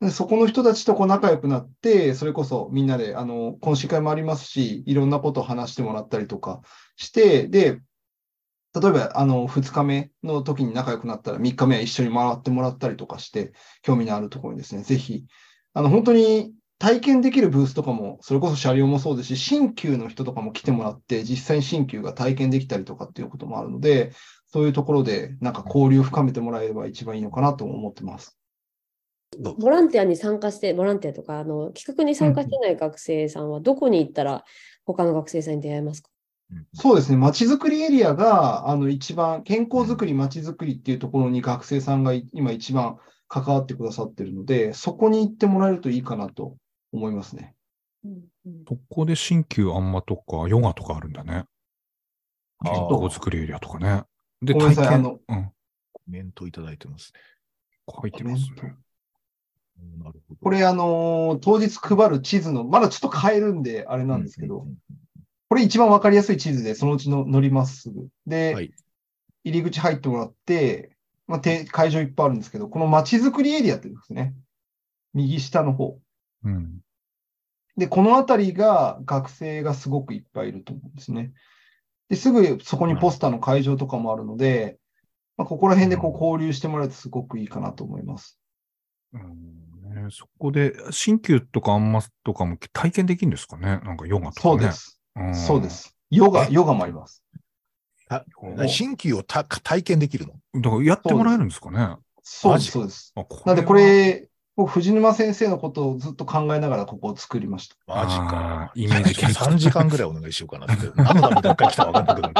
でそこの人たちとこう仲良くなって、それこそみんなで、あの、懇親会もありますし、いろんなことを話してもらったりとかして、で、例えば、あの、2日目の時に仲良くなったら、3日目は一緒に回ってもらったりとかして、興味のあるところにですね、ぜひ、あの、本当に体験できるブースとかも、それこそ車両もそうですし、新旧の人とかも来てもらって、実際に新旧が体験できたりとかっていうこともあるので、そういうところで、なんか交流を深めてもらえれば一番いいのかなと思ってます。ボランティアに参加して、ボランティアとか、あの企画に参加してない学生さんは、どこに行ったら他の学生さんに出会えますか？そうですね。まちづくりエリアが、あの、一番、健康づくり、まちづくりっていうところに学生さんがい今一番関わってくださってるので、そこに行ってもらえるといいかなと思いますね。そこで新旧あんまとかヨガとかあるんだね。あ健ー康作りエリアとかね。で、体験あの、うん、コメントいただいてますね。書いてますね。うんなるほど。これ、あのー当日配る地図の、まだちょっと変えるんで、あれなんですけど、これ一番わかりやすい地図で、そのうちの乗りますぐ。で、はい入り口入ってもらって、まあ、て会場いっぱいあるんですけど、このまちづくりエリアって言うんですね。右下の方。うん。で、この辺りが学生がすごくいっぱいいると思うんですね。で、すぐそこにポスターの会場とかもあるので、まあ、ここら辺でこう交流してもらえるとすごくいいかなと思います。うんね、そこで、新旧とかあんまとかも体験できるんですかね？なんかヨガとかね。そうです。うんそうで。す。ヨガ、え？ヨガもあります。新旧をた体験できるの？だからやってもらえるんですかね？そうです、そうです。なんでこれ、僕、藤沼先生のことをずっと考えながらここを作りました。マジあか。ーイメージ3時間ぐらいお願いしようかなって。何のために学会来たか分かんない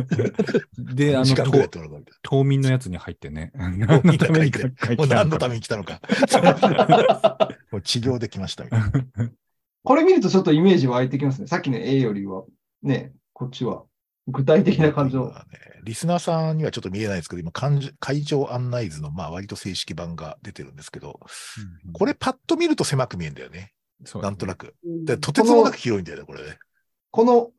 けど。で、あ2時間ぐらいやの、ってもらうみたい島民のやつに入ってね。何な。のためにも書いう何のために来たのか。もう治療できましたみたいな。これ見るとちょっとイメージ湧いてきますね。さっきの A よりは、ね、こっちは具体的な感情。今ねリスナーさんにはちょっと見えないですけど、今、会場会場案内図の、まあ、割と正式版が出てるんですけど、これパッと見ると狭く見えるんだよね。そうなんとなく。とてつもなく広いんだよね、これね。この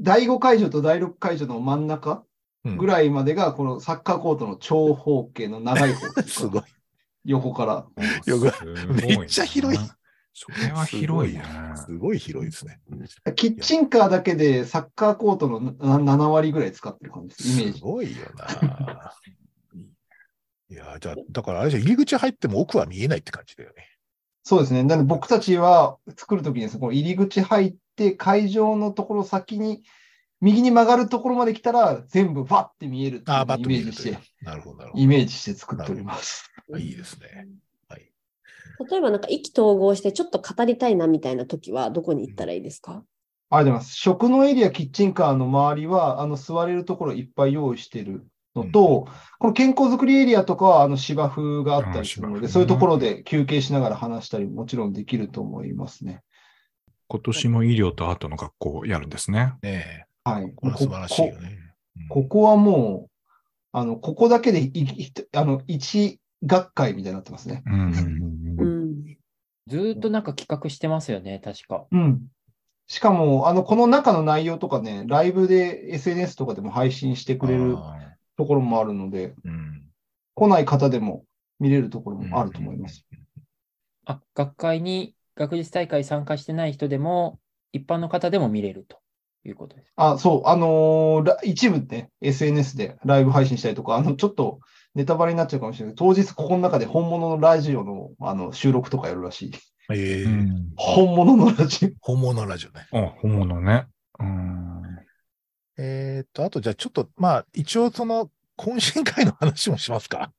第5会場と第6会場の真ん中うんぐらいまでが、このサッカーコートの長方形の長い方 すごい。横から。めっちゃ広い。それは広いな。すごい広いですね。キッチンカーだけでサッカーコートのな7割ぐらい使ってる感じです、イメージ。すごいよな。いや、じゃあ、だからあれじゃ入り口入っても奥は見えないって感じだよね。そうですね。なので僕たちは作るときにそこ入り口入って会場のところ先に右に曲がるところまで来たら全部ファって見えるってイメージして、。なるほど、なるほイメージして作っております。ど。いいですね。はい。例えばなんか意気投合してちょっと語りたいなみたいな時はどこに行ったらいいですか？ありがとうございます。食のエリア、キッチンカーの周りは、あの座れるところいっぱい用意してるのと、この健康づくりエリアとかはあの芝生があったりするので、ねそういうところで休憩しながら話したりももちろんできると思いますね。今年も医療とアートの学校をやるんですね。はい。これは素晴らしいよね。こここはもう、あの、ここだけでいいあの一学会みたいになってますね。うんうんうんううんん。ずーっとなんか企画してますよね、確か。うん。しかも、あの、この中の内容とかね、ライブで SNS とかでも配信してくれるあところもあるので、ーうん。来ない方でも見れるところもあると思います。あ、学会に学術大会参加してない人でも、一般の方でも見れるということです。あ、そう、あのーら一部ね、SNS でライブ配信したりとか、あの、ちょっとネタバレになっちゃうかもしれない当日ここの中で本物のラジオのあの収録とかやるらしい。ええうん本物のラジ本物ラジオね。あ、本物ね。うんえーっと、あとじゃあちょっと、まあ、一応その、懇親会の話もしますか。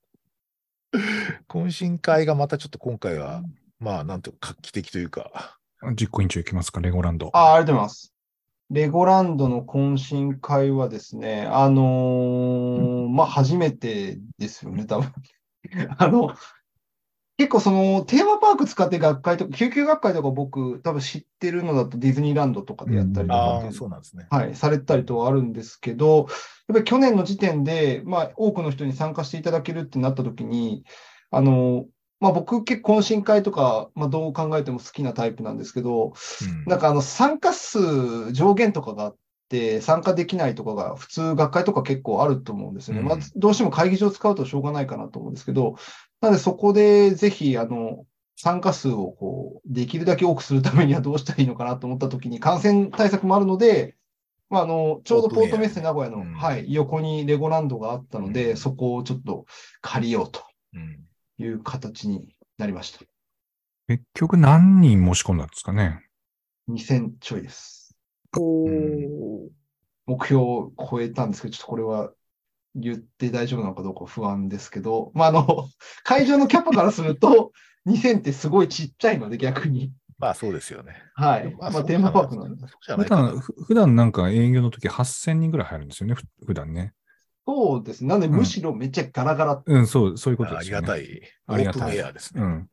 懇親会がまたちょっと今回は、まあ、なんていうか、画期的というか、実行委員長いきますか、レゴランド。オ。あ、ありがとうございます。レゴランドの懇親会はですね、あのーまあ、初めてですよね、多分。あの、結構そのテーマパーク使って学会とか、救急学会とか僕多分知ってるのだとディズニーランドとかでやったりとかうああ、そうなんですね。はい、されたりとはあるんですけど、やっぱり去年の時点で、まあ、多くの人に参加していただけるってなったときに、あの、まあ、僕結構懇親会とか、まあ、どう考えても好きなタイプなんですけど、うん。なんかあの参加数上限とかがあって、参加できないとかが普通学会とか結構あると思うんですよね。うん。まあ、どうしても会議場使うとしょうがないかなと思うんですけど、なのでそこでぜひ、あの、参加数をこう、できるだけ多くするためにはどうしたらいいのかなと思ったときに、感染対策もあるので、まあ、あの、ちょうどポートメッセ名古屋の、うんはい、横にレゴランドがあったので、うん。そこをちょっと借りようと。うんいう形になりました。結局何人申し込んだんですかね？2000ちょいです。おー目標を超えたんですけど、ちょっとこれは言って大丈夫なのかどうか不安ですけど、まあ、あの、会場のキャパからすると、2000ってすごいちっちゃいので逆に。まあ、そうですよね。はい。まあ、テーマパークなんで。普段、ふ普段なんか営業の時8000人ぐらい入るんですよね、ふ普段ね。そうですね。なので、うんむしろめっちゃガラガラ。うん、そう、そういうことあですよね。りがたい。オープンありがたいエアですね。うん。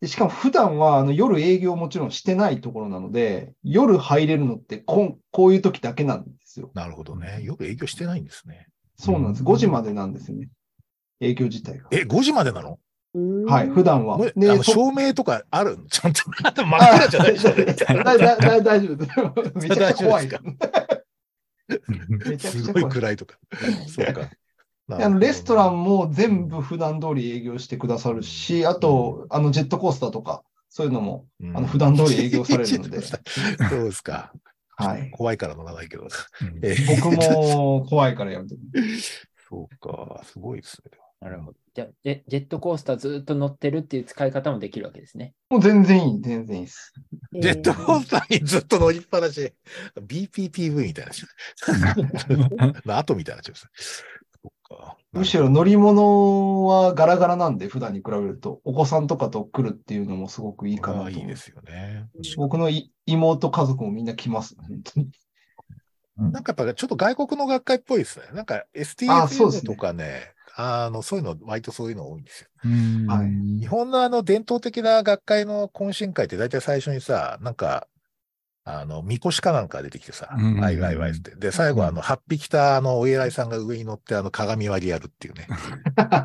でしかも普段はあの夜営業もちろんしてないところなので、夜入れるのってこんこういう時だけなんですよ。なるほどね。よく営業してないんですね。そうなんです。うん5時までなんですよね。営業自体が。え、5時までなの？はい、普段はもう。で、あのそ照明とかあるのちゃんと。真っ暗じゃないでしょ。だだだ大丈夫です。めちゃくちゃ怖い。すごい。暗いとか。そうか。であのレストランも全部普段通り営業してくださるし、あと、あのジェットコースターとか、そういうのも、うんあの普段通り営業されるので、そうですか。はい。怖いから乗らないけど。うんえー僕も怖いからやめてる。そうか。すごいですね。なるほど。じゃあジェ、ジェットコースターずーっと乗ってるっていう使い方もできるわけですね。もう全然いい、全然いいです。ジェットコースターにずっと乗りっぱなし。BPPV みたいな。の後みたいな。むしろ乗り物はガラガラなんで、普段に比べると、お子さんとかと来るっていうのもすごくいいかなと。いいですよね。僕のい妹家族もみんな来ます、本当に。なんかやっぱちょっと外国の学会っぽいですね。なんかあそうです STFM ねとかね、あの、そういうの、割とそういうの多いんですよ。うんはい日本のあの伝統的な学会の懇親会って大体最初にさ、なんか、あの、みこしかなんか出てきてさ、ワイワイワイって。で、最後あの、8匹着たあの、お偉いさんが上に乗ってあの、鏡割りやるっていうね。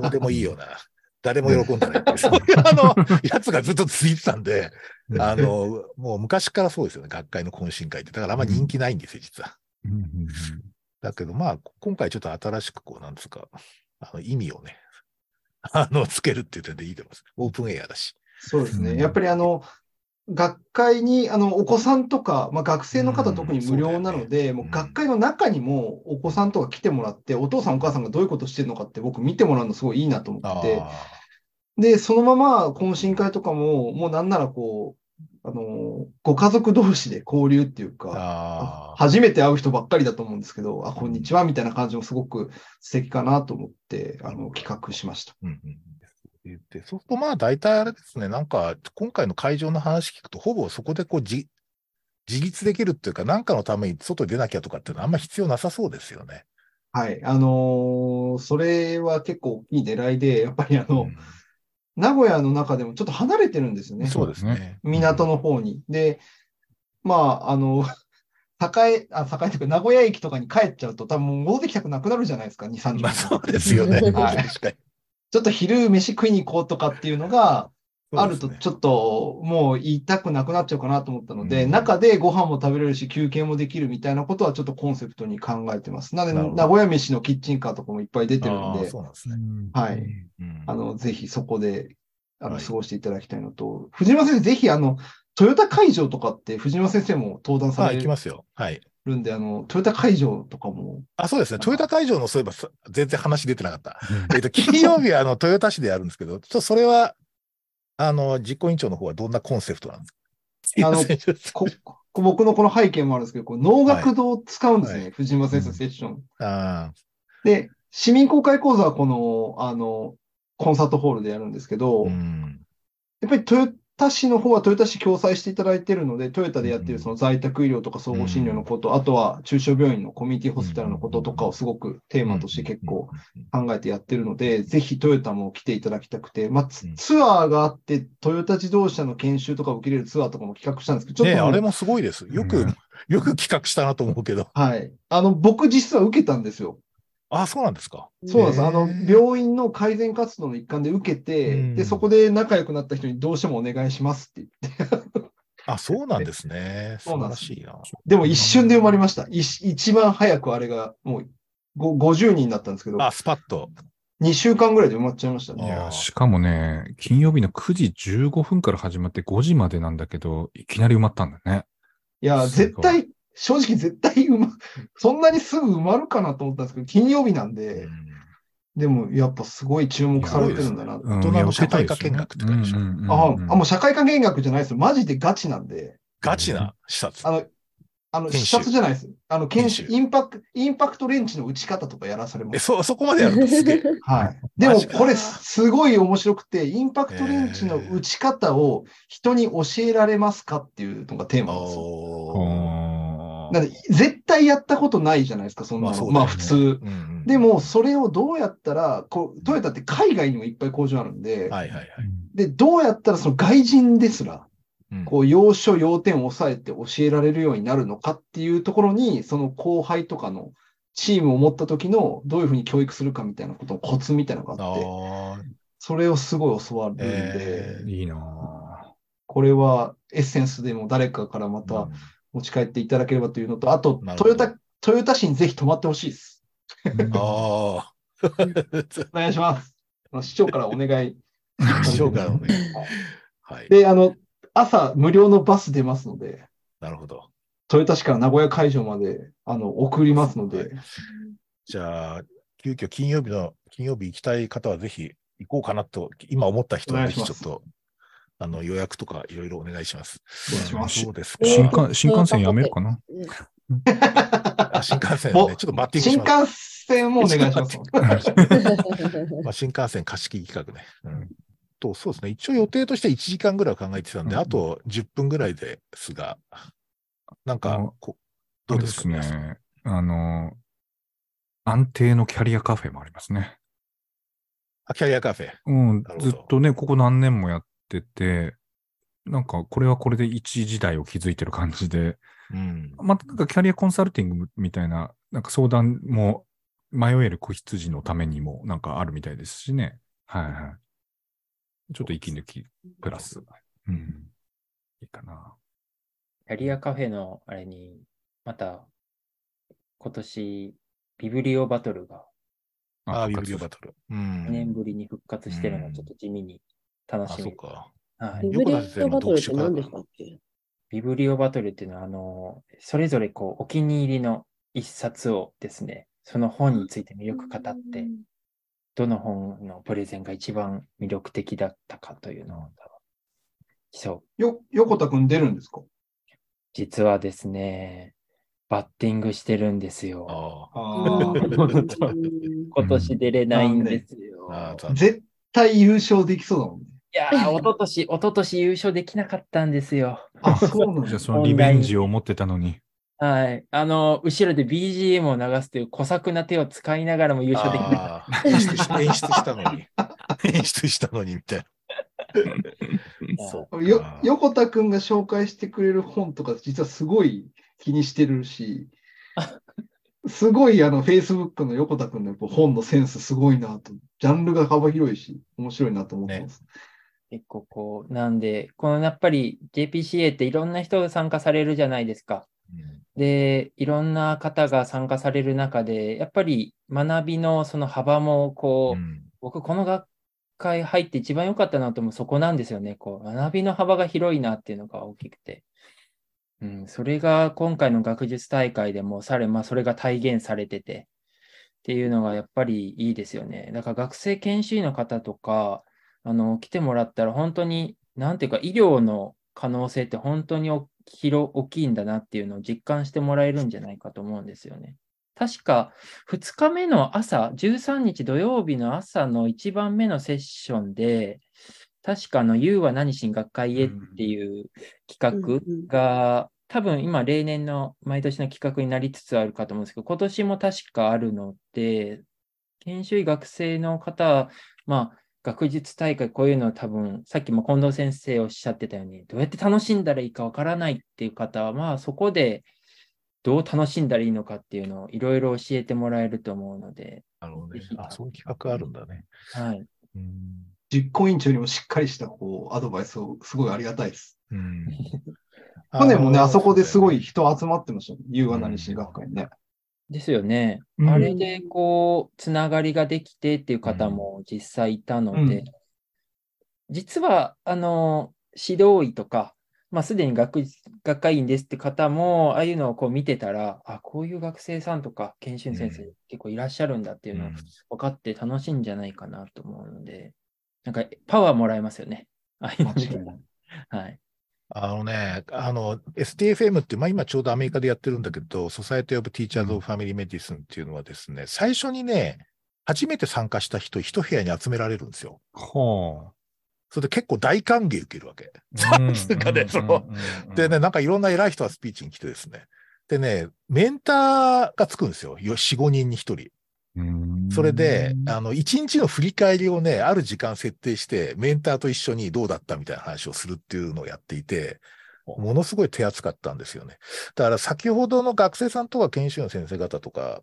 どうでもいいような。誰も喜んでない。そういう あの、やつがずっと続いてたんで、あの、もう昔からそうですよね、学会の懇親会って。だからあんま人気ないんですよ、実は。だけど、まあ、今回ちょっと新しくこう、なんつうか、あの、意味をね、あの、つけるっていう点でいいと思います。オープンエアだし。そうですね。うんやっぱりあの、学会に、あの、お子さんとか、まあ、学生の方うん特に無料なので、もう学会の中にもお子さんとか来てもらって、お父さんお母さんがどういうことしてるのかって僕見てもらうのすごいいいなと思ってで、そのまま懇親会とかも、もうなんならこう、あの、ご家族同士で交流っていうあ。か。初めて会う人ばっかりだと思うんですけど、あ、こんにちはみたいな感じもすごく素敵かなと思って、あの、企画しました。うんうんででそうすると、まあ、大体あれですね、なんか、今回の会場の話聞くと、ほぼそこでこう、じ自立できるっていうか、なんかのために外に出なきゃとかっていうのはあんま必要なさそうですよね。はい。あのーそれは結構大きい狙いで、やっぱりあの、うん名古屋の中でもちょっと離れてるんですよね。そうですね。港の方に。で、まあ、あの、栄、あ、栄というか名古屋駅とかに帰っちゃうと多分戻ってきたくなくなるじゃないですか、2、30分。まあ、そうですよね。はい。ちょっと昼飯食いに行こうとかっていうのがあるとちょっともう言いたくなくなっちゃうかなと思ったので、うん中でご飯も食べれるし休憩もできるみたいなことはちょっとコンセプトに考えてます。なので、名古屋飯のキッチンカーとかもいっぱい出てるんで、そうなんですね。はい。うんあの、ぜひそこで、あの、はい過ごしていただきたいのと、藤間先生、ぜひ、あの、トヨタ会場とかって、藤間先生も登壇さはい、れ行きますよ。はい。るんで、あの、トヨタ会場とかも、あ、そうですね。トヨタ会場のそういえばさ全然話出てなかった。えっと、金曜日はあの、豊田市でやるんですけど、ちょっとそれは、あの、実行委員長の方はどんなコンセプトなんですか？すいません。ちょっとここ僕のこの背景もあるんですけど、こう能楽堂を使うんですね、はい。藤間先生セッション。あで、市民公開講座はこの、あの、コンサートホールでやるんですけど、ーうん。やっぱりトヨタ市の方はトヨタ市共催していただいているので、トヨタでやってるその在宅医療とか総合診療のこと、あとは中小病院のコミュニティホスピタルのこととかをすごくテーマとして結構考えてやってるので、ぜひトヨタも来ていただきたくて、まあ、ツアーがあって、トヨタ自動車の研修とかを受けれるツアーとかも企画したんですけど、ちょっねと、あれもすごいです。よく、うんよく企画したなと思うけど。はい。あの、僕実は受けたんですよ。あ、そうなんですか。そうなんです。あの、病院の改善活動の一環で受けて、うんで、そこで仲良くなった人にどうしてもお願いしますって言って。あ、そうなんですね。そうなんですらしいな。でも一瞬で埋まりました。一一番早くあれが、もう、ご50人だったんですけど、あ、スパッと。2週間ぐらいで埋まっちゃいましたね。いや、しかもね、金曜日の9時15分から始まって5時までなんだけど、いきなり埋まったんだね。いや、絶対、正直絶対埋ま、そんなにすぐ埋まるかなと思ったんですけど、金曜日なんで、でもやっぱすごい注目されてるんだな。うん大人の社会科見学って感じでしょうんうんうんうんあ、あ、もう社会科見学じゃないですよ。マジでガチなんで。ガチな視察。あの、あの、視察じゃないです。あの、研修、インパクト、インパクトレンチの打ち方とかやらされまえ、す。そ、そこまでやるの？すげえ。はい。でも、これ、すごい面白くて、インパクトレンチの打ち方を人に教えられますかっていうのがテーマなんですよ。なんで、絶対やったことないじゃないですか、そんなの。まあねまあ、普通。うんうんでも、それをどうやったら、こう、トヨタって海外にもいっぱい工場あるんで、はいはいはい。で、どうやったらその外人ですら、うんこう、要所要点を抑えて教えられるようになるのかっていうところに、その後輩とかのチームを持った時のどういうふうに教育するかみたいなことのコツみたいなのがあって、それをすごい教わるんで、えいいなぁこれはエッセンスでも誰かからまたうん持ち帰っていただければというのと、あとなるほどトヨタ、トヨタ市にぜひ泊まってほしいです。ああ。お願いします。市長からお願い。市長からのね。はい。で、あの、朝無料のバス出ますので、なるほど。トヨタ市から名古屋会場まで、あの、送りますのはいで、じゃあ、急遽金曜日の、金曜日行きたい方はぜひ行こうかなと、今思った人はぜひちょっと、あの、予約とかいろいろお願いします。そうですか？新幹新幹線やめるかなあ新幹線もね、ちょっとバッティングし新ます。幹線もお願いします。まあ、新幹線貸し切り企画ね。うん。と、そうですね。一応予定として1時間ぐらいは考えてたんで、うんあと10分ぐらいですが、なんかどうですか？あれですね。あの、安定のキャリアカフェもありますね。あキャリアカフェ。うんずっとね、ここ何年もやってて、なんかこれはこれで一時代を築いてる感じで、うん。またなんかキャリアコンサルティングみたいな、なんか相談も迷える子羊のためにもなんかあるみたいですしね。はいはい。ちょっと息抜きプラス。うん。いいかな。キャリアカフェのあれに、また、今年、ビブリオバトルがああ、ビブリオバトル。う2年ん。ぶりに復活してるのうんをちょっと地味に楽あ、しみ。そうか。はいビブリオバトルって何でしたっけビブリオバトルっていうのは、あの、それぞれこう、お気に入りの一冊をですね、その本について魅力語って、どの本のプレゼンが一番魅力的だったかというのを競う。よ、横田くん出るんですか？実はですね、バッティングしてるんですよ。今年出れないんですよ。絶対優勝できそうだもんね。いやー、一昨年、一昨年優勝できなかったんですよ。あ、そうなんだじゃあ。そのリベンジを持ってたのに。はい。あの、後ろで BGM を流すという小作な手を使いながらも優勝できなかっああ演出し演出したのに。演出したのに、みたいな。そうかよ横田くんが紹介してくれる本とか、実はすごい気にしてるし、すごいあの、Facebook の横田くんの本のセンスすごいなと、ジャンルが幅広いし、面白いなと思ってます。た。結構こう、なんで、このやっぱり JPCA っていろんな人が参加されるじゃないですか。うんで、いろんな方が参加される中で、やっぱり学びのその幅もこう、うん僕この学会入って一番良かったなと思うそこなんですよね。こう学びの幅が広いなっていうのが大きくて。うん、それが今回の学術大会でもされ、まあそれが体現されててっていうのがやっぱりいいですよね。だから学生研修医の方とか、あの、来てもらったら本当に、なんていうか医療の可能性って本当にお広大きいんだなっていうのを実感してもらえるんじゃないかと思うんですよね。確か2日目の朝、13日土曜日の朝の1番目のセッションで、確かあの、You は何しに学会へっていう企画が、多分今例年の毎年の企画になりつつあるかと思うんですけど、今年も確かあるので、研修医学生の方、まあ、学術大会、こういうのは多分、さっきも近藤先生おっしゃってたように、どうやって楽しんだらいいかわからないっていう方は、まあそこでどう楽しんだらいいのかっていうのをいろいろ教えてもらえると思うので、なるほどね。あ、そういう企画あるんだね。はい。うん。実行委員長にもしっかりしたこうアドバイスをすごいありがたいです。うん 去年もね、あそこですごい人集まってましたね。優雅な西学会ね。ですよね。うん。あれでこう、つながりができてっていう方も実際いたので、うん。実は、あの、指導医とか、まあ、すでに学学会員ですって方も、ああいうのをこう見てたら、あ、こういう学生さんとか研修先生うん。結構いらっしゃるんだっていうのをうん。分かって楽しいんじゃないかなと思うので、なんかパワーもらえますよね。はい。あのね、あの、STFM って、まあ今ちょうどアメリカでやってるんだけど、 Society of Teachers of Family Medicine っていうのはですね、最初にね、初めて参加した人、一部屋に集められるんですよ。はそれで結構大歓迎受けるわけ。つう かね、その、でね、なんかいろんな偉い人がスピーチに来てですね。でね、メンターがつくんですよ。よ4、5人に1人。うんそれで、あの、1日の振り返りをね、ある時間設定して、メンターと一緒にどうだったみたいな話をするっていうのをやっていて、ものすごい手厚かったんですよね。だから先ほどの学生さんとか研修医の先生方とか、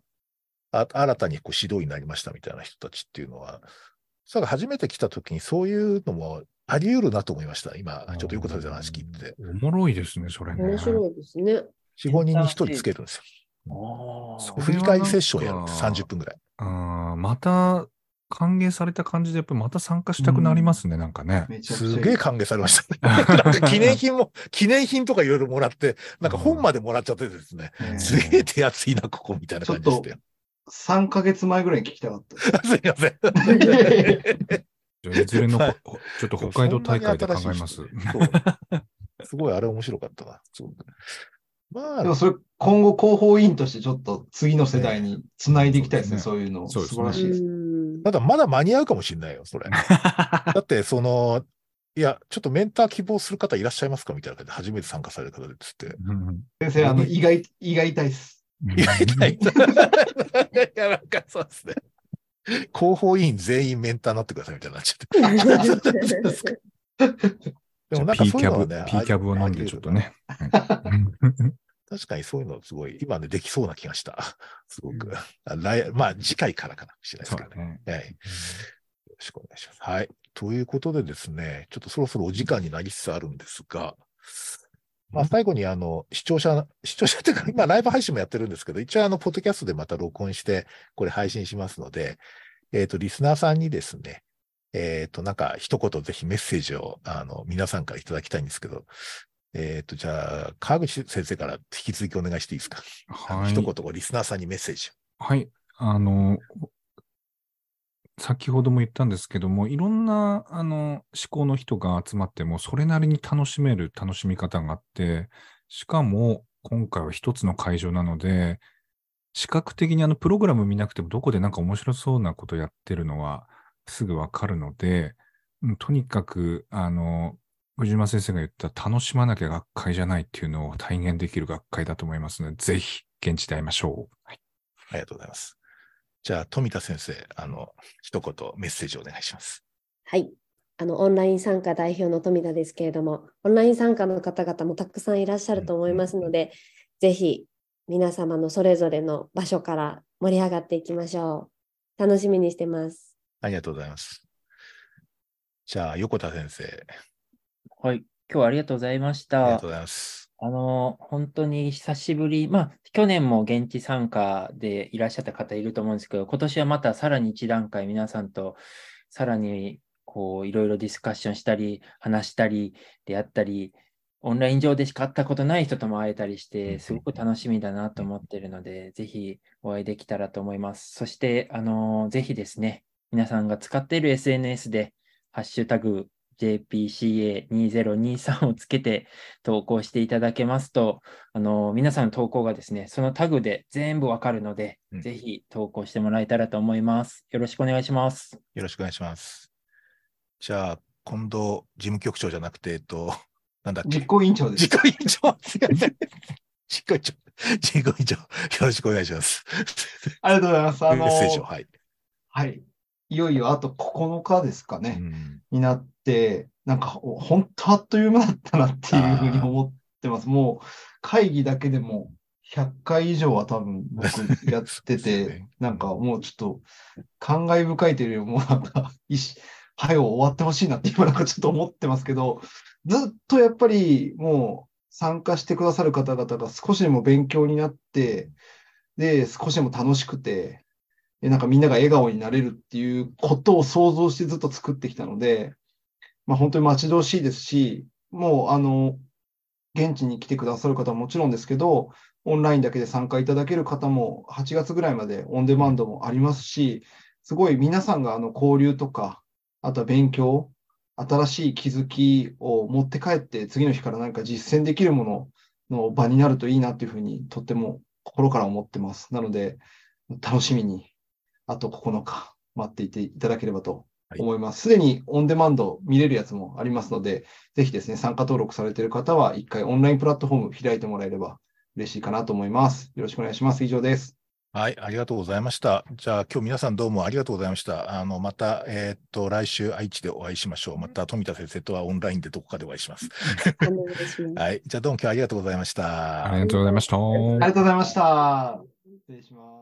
あ新たにこう指導になりましたみたいな人たちっていうのは、それ初めて来た時にそういうのもあり得るなと思いました。今、ちょっと横田先生の話聞いてて。おもろいですね、それね。面白いですね。4、5人に1人つけるんですよ。振り返りセッションやるんです。それはなんか30分ぐらい。あーまた歓迎された感じで、やっぱりまた参加したくなりますね、なんかね。すげえ歓迎されましたね。記念品も、記念品とかいろいろもらって、なんか本までもらっちゃってですね、うんすげえ手厚いな、ここみたいな感じでしたよ。3ヶ月前ぐらいに聞きたかった。すいません。いずれのはいほちょっと北海道大会で考えます。すごいあれ面白かったな。そうまあ、でもそれ、今後広報委員としてちょっと次の世代につないでいきたいですね、ねそういうの。そうですね素晴らしいです。うんただまだ間に合うかもしれないよ、それ。だって、その、いや、ちょっとメンター希望する方いらっしゃいますかみたいな感じで、初めて参加される方でつって。うん先生、あの、意外、意外痛いです。いや、いない。いや、なんかそうですね。広報委員全員メンターになってくださいみたいになっちゃって。でもなんか P キャブ、そういうのはね、P キャブを飲んでちょっとね。確かにそういうのすごい、今ね、できそうな気がした。すごく。あ来まあ、次回からかなもしれないですけどね。ね。はい。よろしくお願いします。はい。ということでですね、ちょっとそろそろお時間になりつつあるんですが、まあ、最後にあの、視聴者、視聴者っていうか、今ライブ配信もやってるんですけど、一応あの、ポッドキャストでまた録音して、これ配信しますので、えっ、と、リスナーさんにですね、えっ、と、なんか一言ぜひメッセージを、あの、皆さんからいただきたいんですけど、えっ、と、じゃあ、川口先生から引き続きお願いしていいですか？はい。一言、リスナーさんにメッセージを。はい。あの、先ほども言ったんですけども、いろんな、あの、思考の人が集まっても、それなりに楽しめる楽しみ方があって、しかも、今回は一つの会場なので、視覚的にあの、プログラム見なくても、どこでなんか面白そうなことやってるのは、すぐわかるので、うんとにかく、あの、藤島先生が言った楽しまなきゃ学会じゃないっていうのを体現できる学会だと思いますので、ぜひ現地で会いましょう。はいありがとうございます。じゃあ、富田先生、あの、一言メッセージをお願いします。はい。あの、オンライン参加代表の富田ですけれども、オンライン参加の方々もたくさんいらっしゃると思いますので、ぜひ皆様のそれぞれの場所から盛り上がっていきましょう。楽しみにしてます。ありがとうございます。じゃあ、横田先生、はい。今日はありがとうございましたありがとう。ございます。あの、本当に久しぶり、まあ、去年も現地参加でいらっしゃった方いると思うんですけど、今年はまたさらに一段階皆さんとさらにこういろいろディスカッションしたり、話したりであったり、オンライン上でしか会ったことない人とも会えたりして、すごく楽しみだなと思っているので、ぜひお会いできたらと思います。そして、あの、ぜひですね、皆さんが使っている SNS で、ハッシュタグ JPCA2023 をつけて投稿していただけますと、あの、皆さんの投稿がですね、そのタグで全部わかるので、うんぜひ投稿してもらえたらと思います。よろしくお願いします。よろしくお願いします。じゃあ、今度、事務局長じゃなくて、えっと、なんだっけ？実行委員長です。実行委員長。すいません実行委員長。実行委員長。よろしくお願いします。ありがとうございます。あのメッセージを、はい。はい。いよいよあと9日ですかうね、ん。になって、なんかお本当あっという間だったなっていうふうに思ってます。もう会議だけでも100回以上は多分僕やってて、よね。なんかもうちょっと感慨深いというよりもなんか、いし、早く終わってほしいなって今なんかちょっと思ってますけど、ずっとやっぱりもう参加してくださる方々が少しでも勉強になって、で、少しでも楽しくて、で、なんかみんなが笑顔になれるっていうことを想像してずっと作ってきたので、まあ本当に待ち遠しいですし、もうあの、現地に来てくださる方はもちろんですけど、オンラインだけで参加いただける方も8月ぐらいまでオンデマンドもありますし、すごい皆さんがあの交流とか、あとは勉強、新しい気づきを持って帰って次の日から何か実践できるものの場になるといいなというふうにとっても心から思ってます。なので、楽しみにあと9日待っていていただければと思います。すで、にオンデマンド見れるやつもありますので、ぜひですね、参加登録されている方は一回オンラインプラットフォーム開いてもらえれば嬉しいかなと思います。よろしくお願いします。以上です。はい、ありがとうございました。じゃあ、今日皆さんどうもありがとうございました。あの、また、えーっと、来週愛知でお会いしましょう。また、富田先生とはオンラインでどこかでお会いします。お願いします。はい、じゃあ、どうも今日はありがとうございました。ありがとうございました。ありがとうございました。失礼します。